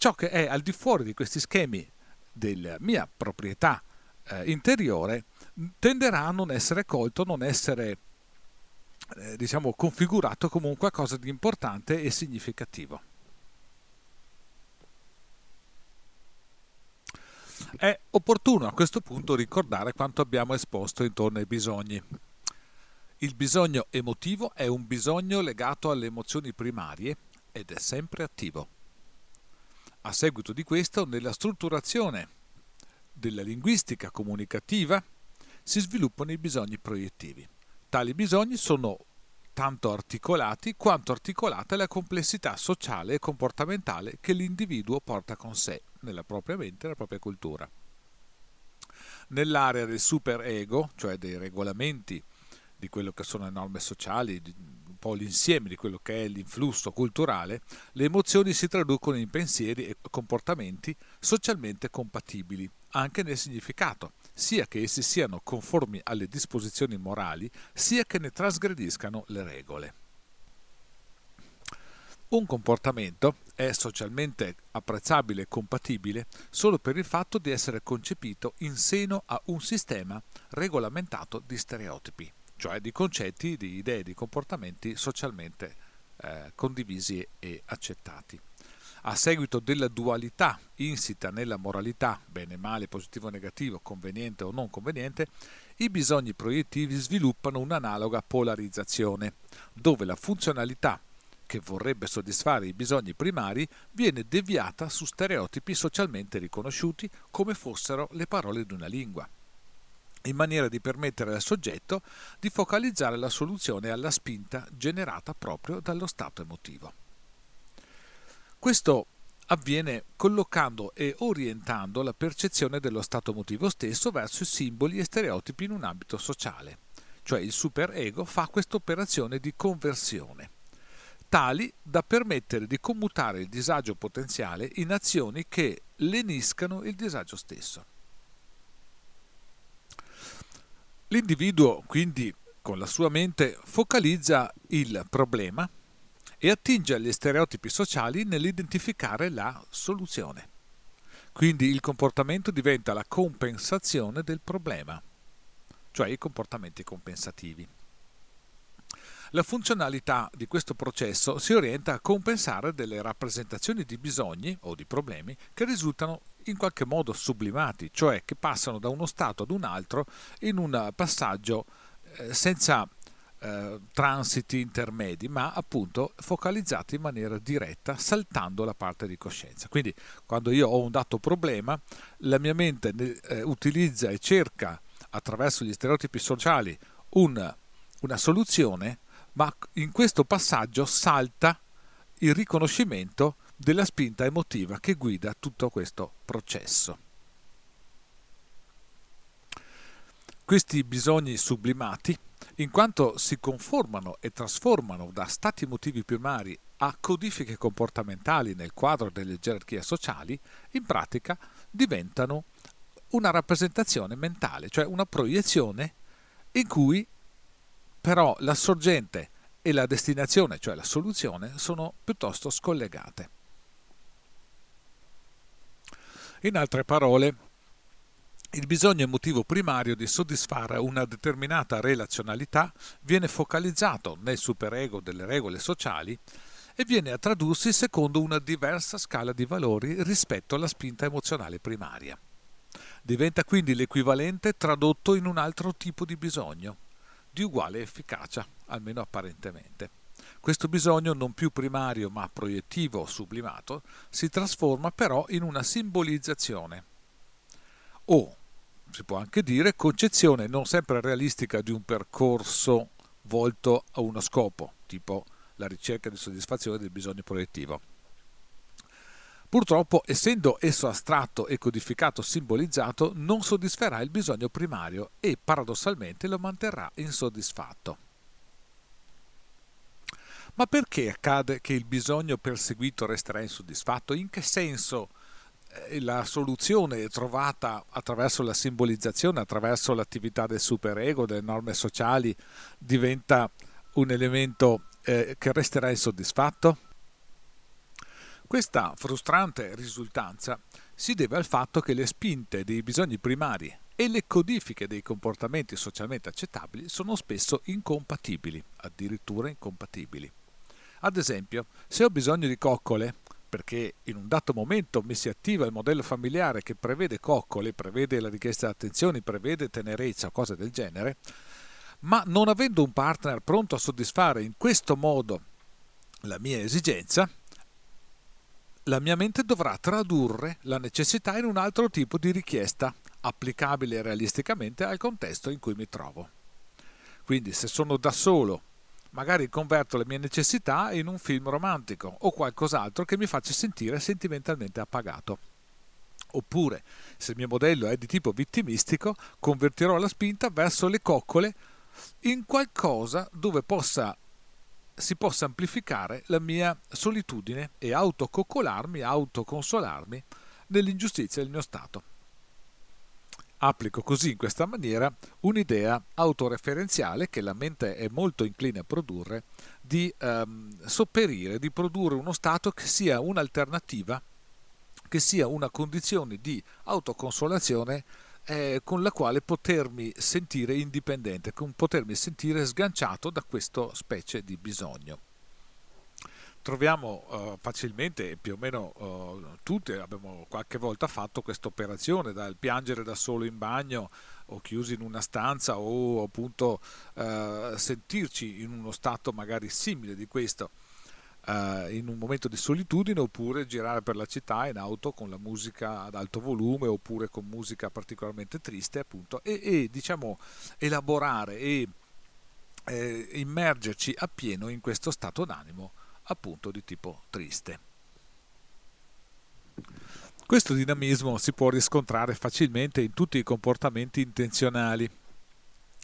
ciò che è al di fuori di questi schemi della mia proprietà eh, interiore tenderà a non essere colto, non essere eh, diciamo configurato come un qualcosa di importante e significativo. È opportuno a questo punto ricordare quanto abbiamo esposto intorno ai bisogni. Il bisogno emotivo è un bisogno legato alle emozioni primarie ed è sempre attivo. A seguito di questo, nella strutturazione della linguistica comunicativa si sviluppano i bisogni proiettivi. Tali bisogni sono tanto articolati quanto articolata la complessità sociale e comportamentale che l'individuo porta con sé nella propria mente e nella propria cultura. Nell'area del superego, cioè dei regolamenti di quello che sono le norme sociali, po' l'insieme di quello che è l'influsso culturale, le emozioni si traducono in pensieri e comportamenti socialmente compatibili, anche nel significato, sia che essi siano conformi alle disposizioni morali, sia che ne trasgrediscano le regole. Un comportamento è socialmente apprezzabile e compatibile solo per il fatto di essere concepito in seno a un sistema regolamentato di stereotipi cioè di concetti, di idee, di comportamenti socialmente eh, condivisi e accettati. A seguito della dualità insita nella moralità, bene, male, positivo, negativo, conveniente o non conveniente, i bisogni proiettivi sviluppano un'analoga polarizzazione, dove la funzionalità che vorrebbe soddisfare i bisogni primari viene deviata su stereotipi socialmente riconosciuti come fossero le parole di una lingua in maniera di permettere al soggetto di focalizzare la soluzione alla spinta generata proprio dallo stato emotivo. Questo avviene collocando e orientando la percezione dello stato emotivo stesso verso i simboli e stereotipi in un ambito sociale, cioè il superego fa questa operazione di conversione, tali da permettere di commutare il disagio potenziale in azioni che leniscano il disagio stesso. L'individuo quindi con la sua mente focalizza il problema e attinge agli stereotipi sociali nell'identificare la soluzione. Quindi il comportamento diventa la compensazione del problema, cioè i comportamenti compensativi. La funzionalità di questo processo si orienta a compensare delle rappresentazioni di bisogni o di problemi che risultano in qualche modo sublimati, cioè che passano da uno stato ad un altro in un passaggio eh, senza eh, transiti intermedi, ma appunto focalizzati in maniera diretta, saltando la parte di coscienza. Quindi quando io ho un dato problema, la mia mente eh, utilizza e cerca attraverso gli stereotipi sociali un, una soluzione, ma in questo passaggio salta il riconoscimento della spinta emotiva che guida tutto questo processo. Questi bisogni sublimati, in quanto si conformano e trasformano da stati emotivi primari a codifiche comportamentali nel quadro delle gerarchie sociali, in pratica diventano una rappresentazione mentale, cioè una proiezione in cui però la sorgente e la destinazione, cioè la soluzione, sono piuttosto scollegate. In altre parole, il bisogno emotivo primario di soddisfare una determinata relazionalità viene focalizzato nel superego delle regole sociali e viene a tradursi secondo una diversa scala di valori rispetto alla spinta emozionale primaria. Diventa quindi l'equivalente tradotto in un altro tipo di bisogno, di uguale efficacia, almeno apparentemente. Questo bisogno non più primario ma proiettivo sublimato si trasforma però in una simbolizzazione o, si può anche dire, concezione non sempre realistica di un percorso volto a uno scopo, tipo la ricerca di soddisfazione del bisogno proiettivo. Purtroppo, essendo esso astratto e codificato simbolizzato, non soddisferà il bisogno primario e paradossalmente lo manterrà insoddisfatto. Ma perché accade che il bisogno perseguito resterà insoddisfatto? In che senso eh, la soluzione trovata attraverso la simbolizzazione, attraverso l'attività del superego, delle norme sociali, diventa un elemento eh, che resterà insoddisfatto? Questa frustrante risultanza si deve al fatto che le spinte dei bisogni primari e le codifiche dei comportamenti socialmente accettabili sono spesso incompatibili, addirittura incompatibili. Ad esempio, se ho bisogno di coccole, perché in un dato momento mi si attiva il modello familiare che prevede coccole, prevede la richiesta di attenzioni, prevede tenerezza o cose del genere, ma non avendo un partner pronto a soddisfare in questo modo la mia esigenza, la mia mente dovrà tradurre la necessità in un altro tipo di richiesta, applicabile realisticamente al contesto in cui mi trovo. Quindi se sono da solo magari converto le mie necessità in un film romantico o qualcos'altro che mi faccia sentire sentimentalmente appagato. Oppure, se il mio modello è di tipo vittimistico, convertirò la spinta verso le coccole in qualcosa dove possa, si possa amplificare la mia solitudine e autococcolarmi, autoconsolarmi nell'ingiustizia del mio stato. Applico così in questa maniera un'idea autoreferenziale che la mente è molto incline a produrre di ehm, sopperire, di produrre uno stato che sia un'alternativa, che sia una condizione di autoconsolazione eh, con la quale potermi sentire indipendente, con potermi sentire sganciato da questo specie di bisogno troviamo uh, facilmente, più o meno uh, tutti abbiamo qualche volta fatto questa operazione, dal piangere da solo in bagno o chiusi in una stanza o appunto uh, sentirci in uno stato magari simile di questo. in un momento di solitudine oppure girare per la città in auto con la musica ad alto volume oppure con musica particolarmente triste appunto e, e diciamo elaborare e eh, immergerci appieno in questo stato d'animo appunto di tipo triste. Questo dinamismo si può riscontrare facilmente in tutti i comportamenti intenzionali,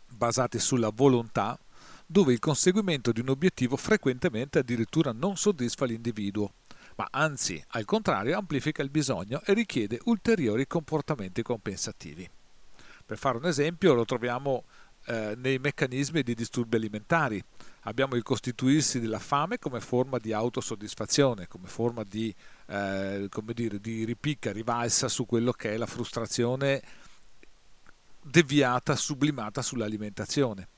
basati sulla volontà, dove il conseguimento di un obiettivo frequentemente addirittura non soddisfa l'individuo, ma anzi, al contrario, amplifica il bisogno e richiede ulteriori comportamenti compensativi. Per fare un esempio, lo troviamo eh, nei meccanismi di disturbi alimentari, abbiamo il costituirsi della fame come forma di autosoddisfazione, come forma di, eh, come dire, di ripicca, rivalsa su quello che è la frustrazione deviata, sublimata sull'alimentazione.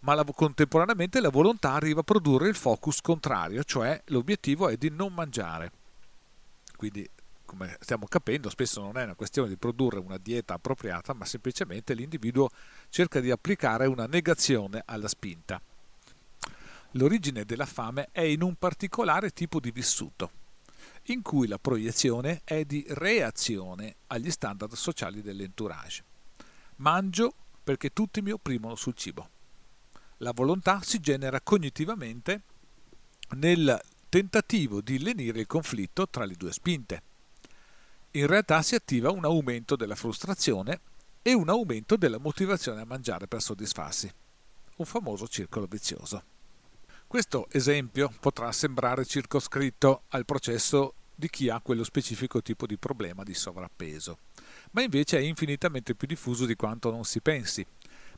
Ma la, contemporaneamente la volontà arriva a produrre il focus contrario, cioè l'obiettivo è di non mangiare. Quindi, come stiamo capendo, spesso non è una questione di produrre una dieta appropriata, ma semplicemente l'individuo cerca di applicare una negazione alla spinta. L'origine della fame è in un particolare tipo di vissuto, in cui la proiezione è di reazione agli standard sociali dell'entourage. Mangio perché tutti mi opprimono sul cibo. La volontà si genera cognitivamente nel tentativo di lenire il conflitto tra le due spinte. In realtà si attiva un aumento della frustrazione e un aumento della motivazione a mangiare per soddisfarsi. Un famoso circolo vizioso. Questo esempio potrà sembrare circoscritto al processo di chi ha quello specifico tipo di problema di sovrappeso, ma invece è infinitamente più diffuso di quanto non si pensi.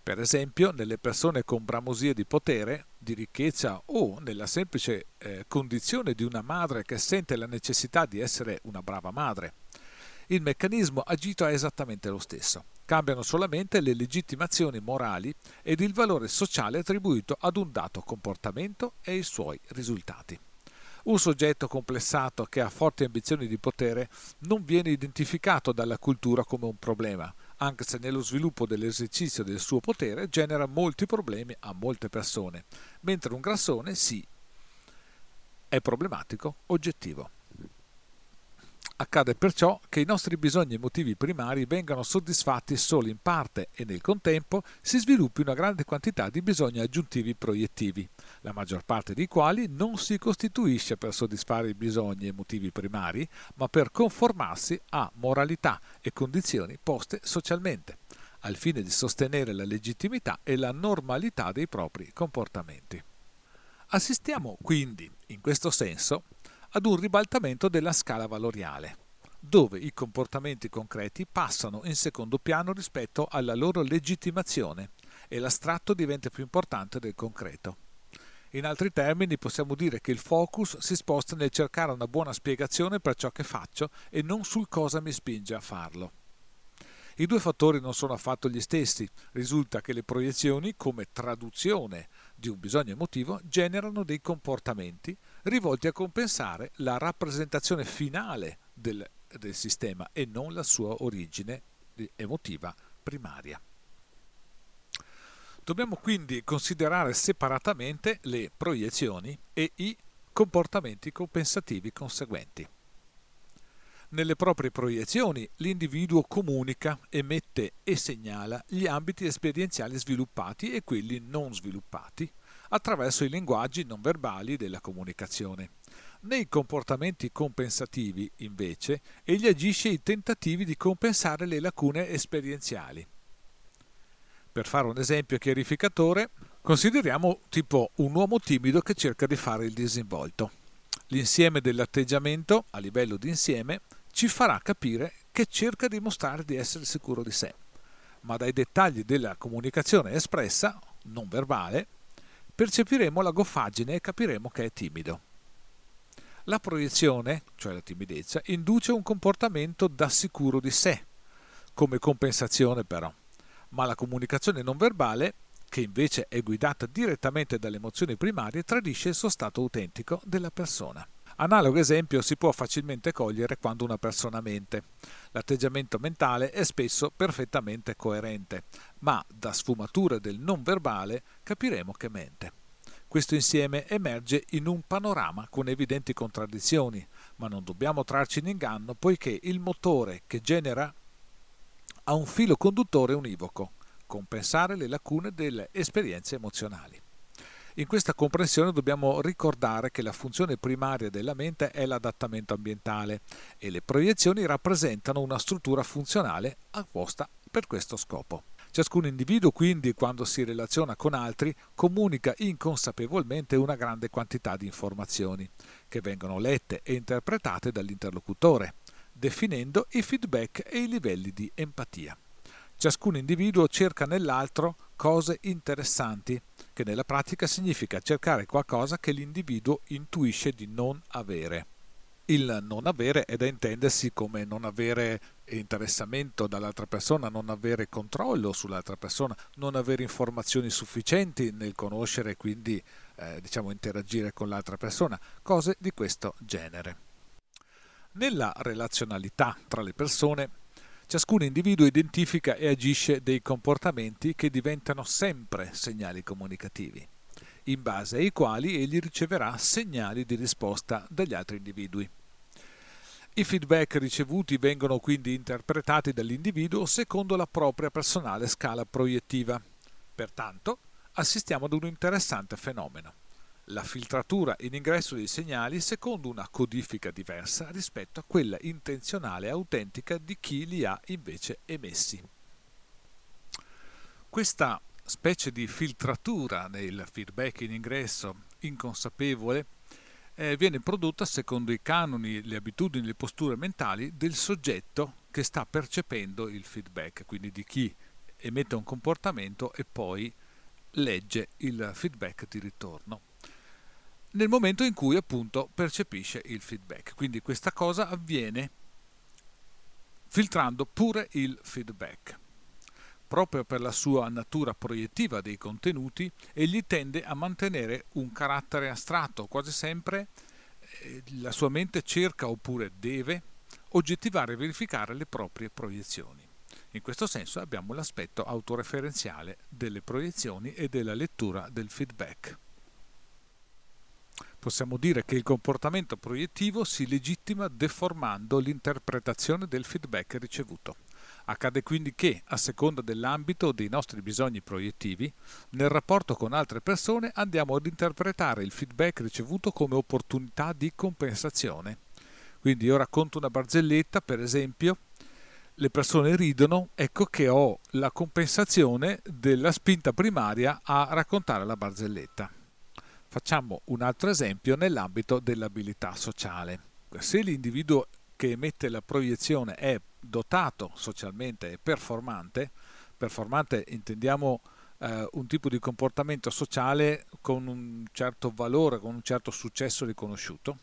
Per esempio, nelle persone con bramosie di potere, di ricchezza o nella semplice eh, condizione di una madre che sente la necessità di essere una brava madre. Il meccanismo agito è esattamente lo stesso cambiano solamente le legittimazioni morali ed il valore sociale attribuito ad un dato comportamento e i suoi risultati. Un soggetto complessato che ha forti ambizioni di potere non viene identificato dalla cultura come un problema, anche se nello sviluppo dell'esercizio del suo potere genera molti problemi a molte persone, mentre un grassone sì, è problematico oggettivo. Accade perciò che i nostri bisogni emotivi primari vengano soddisfatti solo in parte e nel contempo si sviluppi una grande quantità di bisogni aggiuntivi proiettivi, la maggior parte dei quali non si costituisce per soddisfare i bisogni emotivi primari, ma per conformarsi a moralità e condizioni poste socialmente, al fine di sostenere la legittimità e la normalità dei propri comportamenti. Assistiamo quindi, in questo senso, ad un ribaltamento della scala valoriale, dove i comportamenti concreti passano in secondo piano rispetto alla loro legittimazione e l'astratto diventa più importante del concreto. In altri termini possiamo dire che il focus si sposta nel cercare una buona spiegazione per ciò che faccio e non sul cosa mi spinge a farlo. I due fattori non sono affatto gli stessi. Risulta che le proiezioni, come traduzione di un bisogno emotivo, generano dei comportamenti rivolti a compensare la rappresentazione finale del, del sistema e non la sua origine emotiva primaria. Dobbiamo quindi considerare separatamente le proiezioni e i comportamenti compensativi conseguenti. Nelle proprie proiezioni l'individuo comunica, emette e segnala gli ambiti esperienziali sviluppati e quelli non sviluppati attraverso i linguaggi non verbali della comunicazione. Nei comportamenti compensativi, invece, egli agisce i tentativi di compensare le lacune esperienziali. Per fare un esempio chiarificatore, consideriamo tipo un uomo timido che cerca di fare il disinvolto. L'insieme dell'atteggiamento, a livello di insieme, ci farà capire che cerca di mostrare di essere sicuro di sé, ma dai dettagli della comunicazione espressa, non verbale, percepiremo la goffaggine e capiremo che è timido. La proiezione, cioè la timidezza, induce un comportamento da sicuro di sé, come compensazione però, ma la comunicazione non verbale, che invece è guidata direttamente dalle emozioni primarie, tradisce il suo stato autentico della persona. Analogo esempio si può facilmente cogliere quando una persona mente. L'atteggiamento mentale è spesso perfettamente coerente, ma da sfumature del non verbale capiremo che mente. Questo insieme emerge in un panorama con evidenti contraddizioni, ma non dobbiamo trarci in inganno poiché il motore che genera ha un filo conduttore univoco, compensare le lacune delle esperienze emozionali. In questa comprensione dobbiamo ricordare che la funzione primaria della mente è l'adattamento ambientale e le proiezioni rappresentano una struttura funzionale apposta per questo scopo. Ciascun individuo quindi quando si relaziona con altri comunica inconsapevolmente una grande quantità di informazioni che vengono lette e interpretate dall'interlocutore, definendo i feedback e i livelli di empatia. Ciascun individuo cerca nell'altro cose interessanti, che nella pratica significa cercare qualcosa che l'individuo intuisce di non avere. Il non avere è da intendersi come non avere interessamento dall'altra persona, non avere controllo sull'altra persona, non avere informazioni sufficienti nel conoscere e quindi eh, diciamo interagire con l'altra persona, cose di questo genere. Nella relazionalità tra le persone Ciascun individuo identifica e agisce dei comportamenti che diventano sempre segnali comunicativi, in base ai quali egli riceverà segnali di risposta dagli altri individui. I feedback ricevuti vengono quindi interpretati dall'individuo secondo la propria personale scala proiettiva. Pertanto, assistiamo ad un interessante fenomeno la filtratura in ingresso dei segnali secondo una codifica diversa rispetto a quella intenzionale e autentica di chi li ha invece emessi. Questa specie di filtratura nel feedback in ingresso inconsapevole eh, viene prodotta secondo i canoni, le abitudini, le posture mentali del soggetto che sta percependo il feedback, quindi di chi emette un comportamento e poi legge il feedback di ritorno nel momento in cui appunto percepisce il feedback. Quindi questa cosa avviene filtrando pure il feedback. Proprio per la sua natura proiettiva dei contenuti, egli tende a mantenere un carattere astratto, quasi sempre eh, la sua mente cerca oppure deve oggettivare e verificare le proprie proiezioni. In questo senso abbiamo l'aspetto autoreferenziale delle proiezioni e della lettura del feedback. Possiamo dire che il comportamento proiettivo si legittima deformando l'interpretazione del feedback ricevuto. Accade quindi che, a seconda dell'ambito dei nostri bisogni proiettivi, nel rapporto con altre persone andiamo ad interpretare il feedback ricevuto come opportunità di compensazione. Quindi io racconto una barzelletta, per esempio, le persone ridono, ecco che ho la compensazione della spinta primaria a raccontare la barzelletta. Facciamo un altro esempio nell'ambito dell'abilità sociale. Se l'individuo che emette la proiezione è dotato socialmente e performante, performante intendiamo eh, un tipo di comportamento sociale con un certo valore, con un certo successo riconosciuto,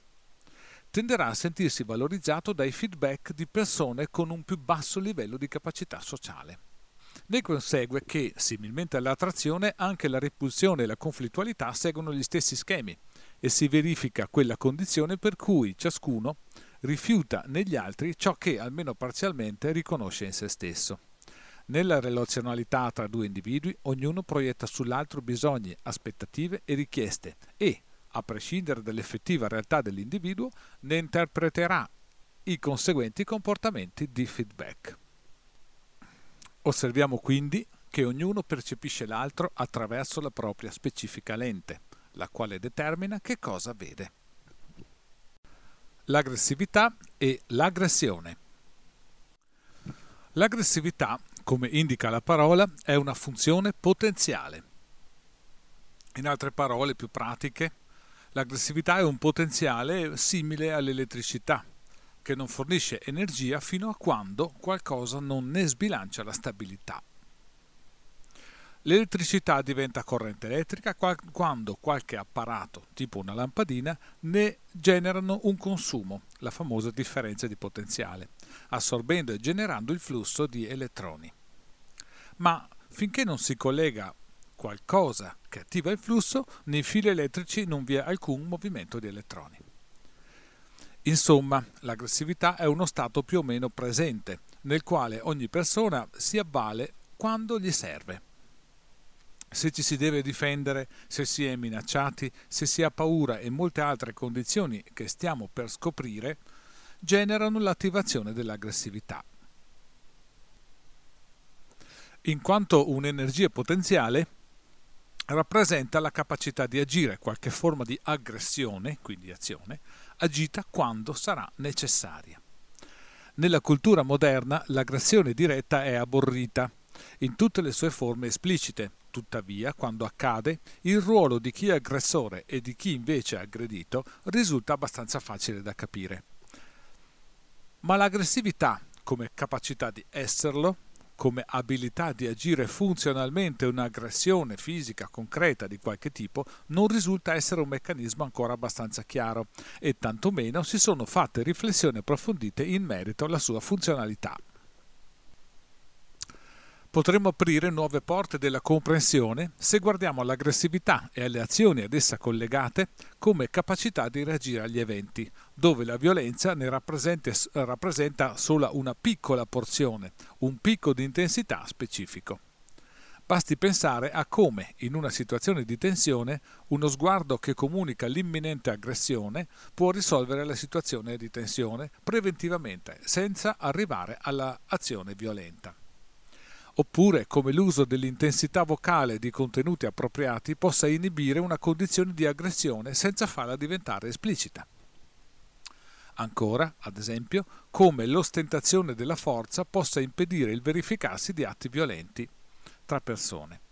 tenderà a sentirsi valorizzato dai feedback di persone con un più basso livello di capacità sociale. Ne consegue che, similmente all'attrazione, anche la repulsione e la conflittualità seguono gli stessi schemi e si verifica quella condizione per cui ciascuno rifiuta negli altri ciò che, almeno parzialmente, riconosce in se stesso. Nella relazionalità tra due individui, ognuno proietta sull'altro bisogni, aspettative e richieste e, a prescindere dall'effettiva realtà dell'individuo, ne interpreterà i conseguenti comportamenti di feedback. Osserviamo quindi che ognuno percepisce l'altro attraverso la propria specifica lente, la quale determina che cosa vede l'aggressività e l'aggressione. L'aggressività, come indica la parola, è una funzione potenziale. In altre parole più pratiche, l'aggressività è un potenziale simile all'elettricità, che non fornisce energia fino a quando qualcosa non ne sbilancia la stabilità. L'elettricità diventa corrente elettrica quando qualche apparato, tipo una lampadina, ne generano un consumo, la famosa differenza di potenziale, assorbendo e generando il flusso di elettroni. Ma finché non si collega qualcosa che attiva il flusso, nei fili elettrici non vi è alcun movimento di elettroni. Insomma, l'aggressività è uno stato più o meno presente, nel quale ogni persona si avvale quando gli serve se ci si deve difendere, se si è minacciati, se si ha paura e molte altre condizioni che stiamo per scoprire, generano l'attivazione dell'aggressività. In quanto un'energia potenziale, rappresenta la capacità di agire qualche forma di aggressione, quindi azione, agita quando sarà necessaria. Nella cultura moderna l'aggressione diretta è aborrita in tutte le sue forme esplicite, Tuttavia, quando accade, il ruolo di chi è aggressore e di chi invece è aggredito risulta abbastanza facile da capire. Ma l'aggressività, come capacità di esserlo, come abilità di agire funzionalmente un'aggressione fisica concreta di qualche tipo, non risulta essere un meccanismo ancora abbastanza chiaro e tantomeno si sono fatte riflessioni approfondite in merito alla sua funzionalità potremo aprire nuove porte della comprensione se guardiamo all'aggressività e alle azioni ad essa collegate come capacità di reagire agli eventi, dove la violenza ne rappresenta solo una piccola porzione, un picco di intensità specifico. Basti pensare a come, in una situazione di tensione, uno sguardo che comunica l'imminente aggressione può risolvere la situazione di tensione preventivamente, senza arrivare all'azione violenta oppure come l'uso dell'intensità vocale di contenuti appropriati possa inibire una condizione di aggressione senza farla diventare esplicita. Ancora, ad esempio, come l'ostentazione della forza possa impedire il verificarsi di atti violenti tra persone.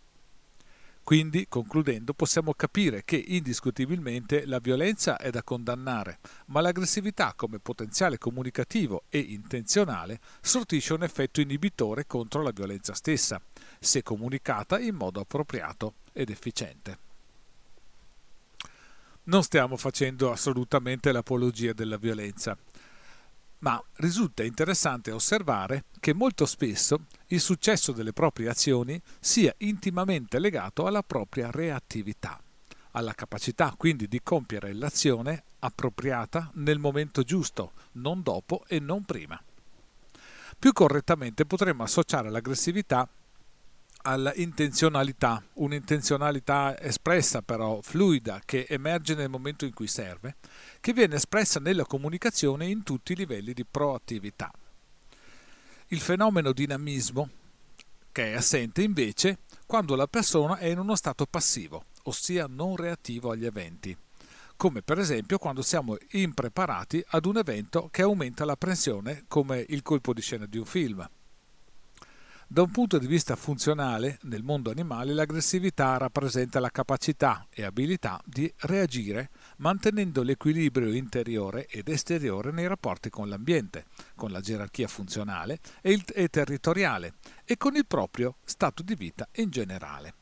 Quindi, concludendo, possiamo capire che indiscutibilmente la violenza è da condannare, ma l'aggressività come potenziale comunicativo e intenzionale sortisce un effetto inibitore contro la violenza stessa, se comunicata in modo appropriato ed efficiente. Non stiamo facendo assolutamente l'apologia della violenza, ma risulta interessante osservare che molto spesso il successo delle proprie azioni sia intimamente legato alla propria reattività, alla capacità quindi di compiere l'azione appropriata nel momento giusto, non dopo e non prima. Più correttamente potremmo associare l'aggressività alla intenzionalità, un'intenzionalità espressa però fluida che emerge nel momento in cui serve, che viene espressa nella comunicazione in tutti i livelli di proattività. Il fenomeno dinamismo, che è assente invece quando la persona è in uno stato passivo, ossia non reattivo agli eventi, come per esempio quando siamo impreparati ad un evento che aumenta la pressione come il colpo di scena di un film. Da un punto di vista funzionale, nel mondo animale l'aggressività rappresenta la capacità e abilità di reagire mantenendo l'equilibrio interiore ed esteriore nei rapporti con l'ambiente, con la gerarchia funzionale e, il, e territoriale e con il proprio stato di vita in generale.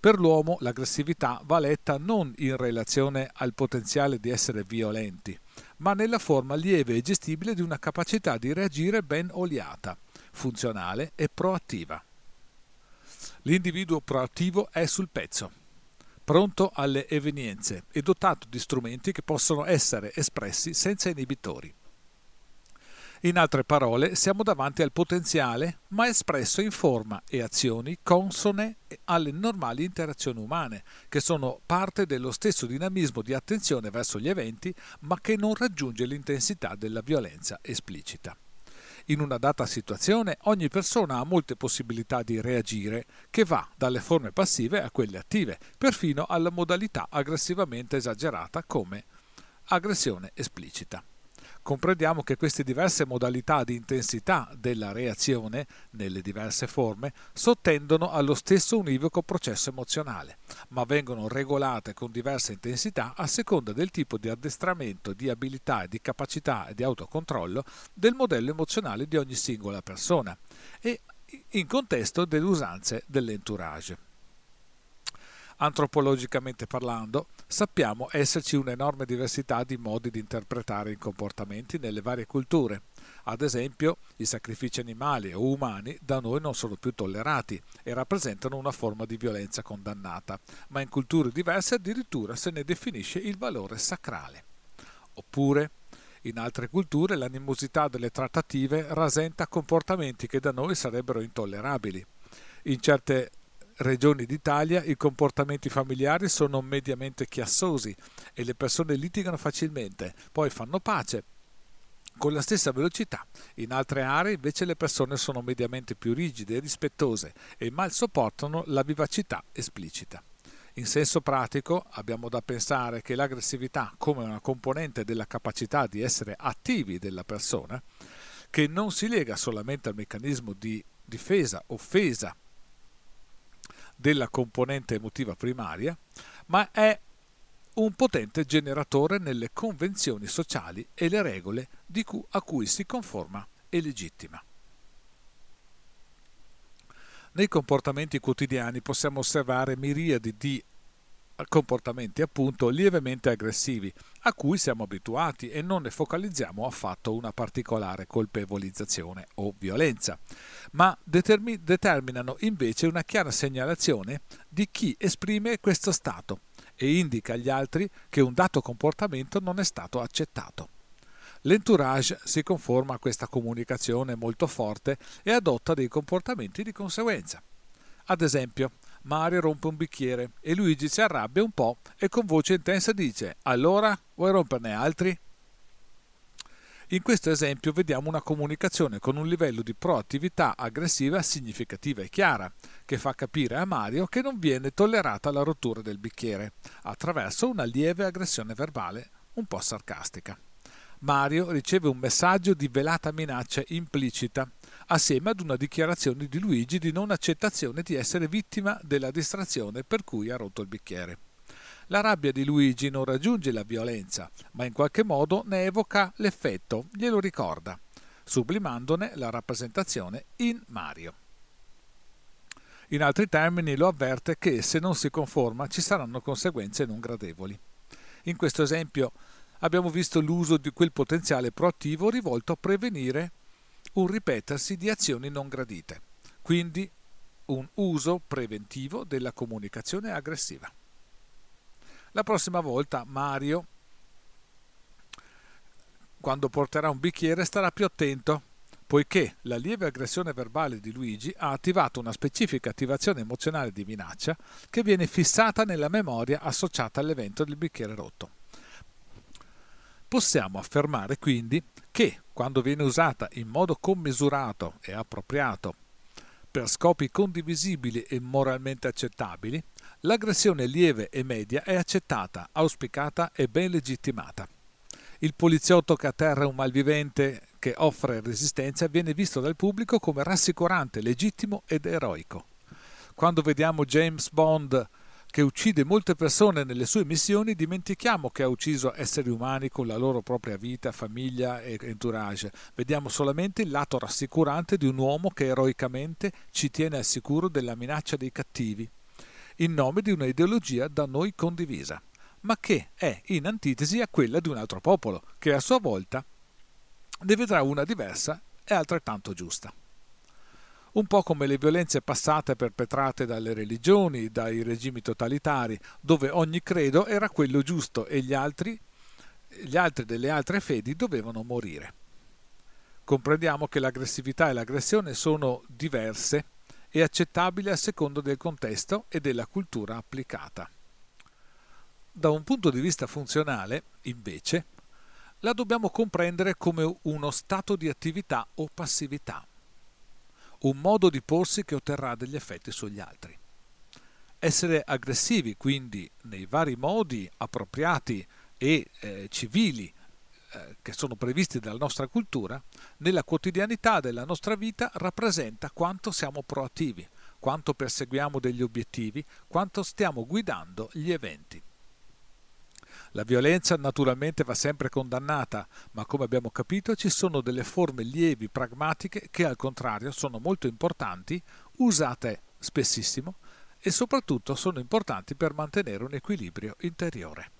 Per l'uomo l'aggressività va letta non in relazione al potenziale di essere violenti, ma nella forma lieve e gestibile di una capacità di reagire ben oliata funzionale e proattiva. L'individuo proattivo è sul pezzo, pronto alle evenienze e dotato di strumenti che possono essere espressi senza inibitori. In altre parole, siamo davanti al potenziale, ma espresso in forma e azioni consone alle normali interazioni umane, che sono parte dello stesso dinamismo di attenzione verso gli eventi, ma che non raggiunge l'intensità della violenza esplicita. In una data situazione ogni persona ha molte possibilità di reagire, che va dalle forme passive a quelle attive, perfino alla modalità aggressivamente esagerata come aggressione esplicita. Comprendiamo che queste diverse modalità di intensità della reazione, nelle diverse forme, sottendono allo stesso univoco processo emozionale, ma vengono regolate con diversa intensità a seconda del tipo di addestramento, di abilità, di capacità e di autocontrollo del modello emozionale di ogni singola persona e in contesto delle usanze dell'entourage. Antropologicamente parlando, sappiamo esserci un'enorme diversità di modi di interpretare i comportamenti nelle varie culture. Ad esempio, i sacrifici animali o umani da noi non sono più tollerati e rappresentano una forma di violenza condannata, ma in culture diverse addirittura se ne definisce il valore sacrale. Oppure, in altre culture l'animosità delle trattative rasenta comportamenti che da noi sarebbero intollerabili. In certe regioni d'Italia i comportamenti familiari sono mediamente chiassosi e le persone litigano facilmente, poi fanno pace con la stessa velocità. In altre aree invece le persone sono mediamente più rigide e rispettose e mal sopportano la vivacità esplicita. In senso pratico abbiamo da pensare che l'aggressività come una componente della capacità di essere attivi della persona, che non si lega solamente al meccanismo di difesa, offesa della componente emotiva primaria, ma è un potente generatore nelle convenzioni sociali e le regole cui, a cui si conforma e legittima. Nei comportamenti quotidiani possiamo osservare miriadi di comportamenti appunto lievemente aggressivi a cui siamo abituati e non ne focalizziamo affatto una particolare colpevolizzazione o violenza, ma determi- determinano invece una chiara segnalazione di chi esprime questo stato e indica agli altri che un dato comportamento non è stato accettato. L'entourage si conforma a questa comunicazione molto forte e adotta dei comportamenti di conseguenza. Ad esempio, Mario rompe un bicchiere e Luigi si arrabbia un po' e con voce intensa dice Allora vuoi romperne altri? In questo esempio vediamo una comunicazione con un livello di proattività aggressiva significativa e chiara, che fa capire a Mario che non viene tollerata la rottura del bicchiere, attraverso una lieve aggressione verbale un po' sarcastica. Mario riceve un messaggio di velata minaccia implicita, assieme ad una dichiarazione di Luigi di non accettazione di essere vittima della distrazione per cui ha rotto il bicchiere. La rabbia di Luigi non raggiunge la violenza, ma in qualche modo ne evoca l'effetto, glielo ricorda, sublimandone la rappresentazione in Mario. In altri termini lo avverte che se non si conforma ci saranno conseguenze non gradevoli. In questo esempio abbiamo visto l'uso di quel potenziale proattivo rivolto a prevenire un ripetersi di azioni non gradite, quindi un uso preventivo della comunicazione aggressiva. La prossima volta Mario, quando porterà un bicchiere, starà più attento, poiché la lieve aggressione verbale di Luigi ha attivato una specifica attivazione emozionale di minaccia che viene fissata nella memoria associata all'evento del bicchiere rotto. Possiamo affermare quindi che, quando viene usata in modo commisurato e appropriato per scopi condivisibili e moralmente accettabili, l'aggressione lieve e media è accettata, auspicata e ben legittimata. Il poliziotto che atterra un malvivente che offre resistenza viene visto dal pubblico come rassicurante, legittimo ed eroico. Quando vediamo James Bond che uccide molte persone nelle sue missioni, dimentichiamo che ha ucciso esseri umani con la loro propria vita, famiglia e entourage. Vediamo solamente il lato rassicurante di un uomo che eroicamente ci tiene al sicuro della minaccia dei cattivi, in nome di un'ideologia da noi condivisa, ma che è in antitesi a quella di un altro popolo, che a sua volta ne vedrà una diversa e altrettanto giusta un po' come le violenze passate perpetrate dalle religioni, dai regimi totalitari, dove ogni credo era quello giusto e gli altri, gli altri delle altre fedi dovevano morire. Comprendiamo che l'aggressività e l'aggressione sono diverse e accettabili a secondo del contesto e della cultura applicata. Da un punto di vista funzionale, invece, la dobbiamo comprendere come uno stato di attività o passività un modo di porsi che otterrà degli effetti sugli altri. Essere aggressivi, quindi, nei vari modi appropriati e eh, civili eh, che sono previsti dalla nostra cultura, nella quotidianità della nostra vita rappresenta quanto siamo proattivi, quanto perseguiamo degli obiettivi, quanto stiamo guidando gli eventi. La violenza naturalmente va sempre condannata, ma come abbiamo capito ci sono delle forme lievi, pragmatiche, che al contrario sono molto importanti, usate spessissimo e soprattutto sono importanti per mantenere un equilibrio interiore.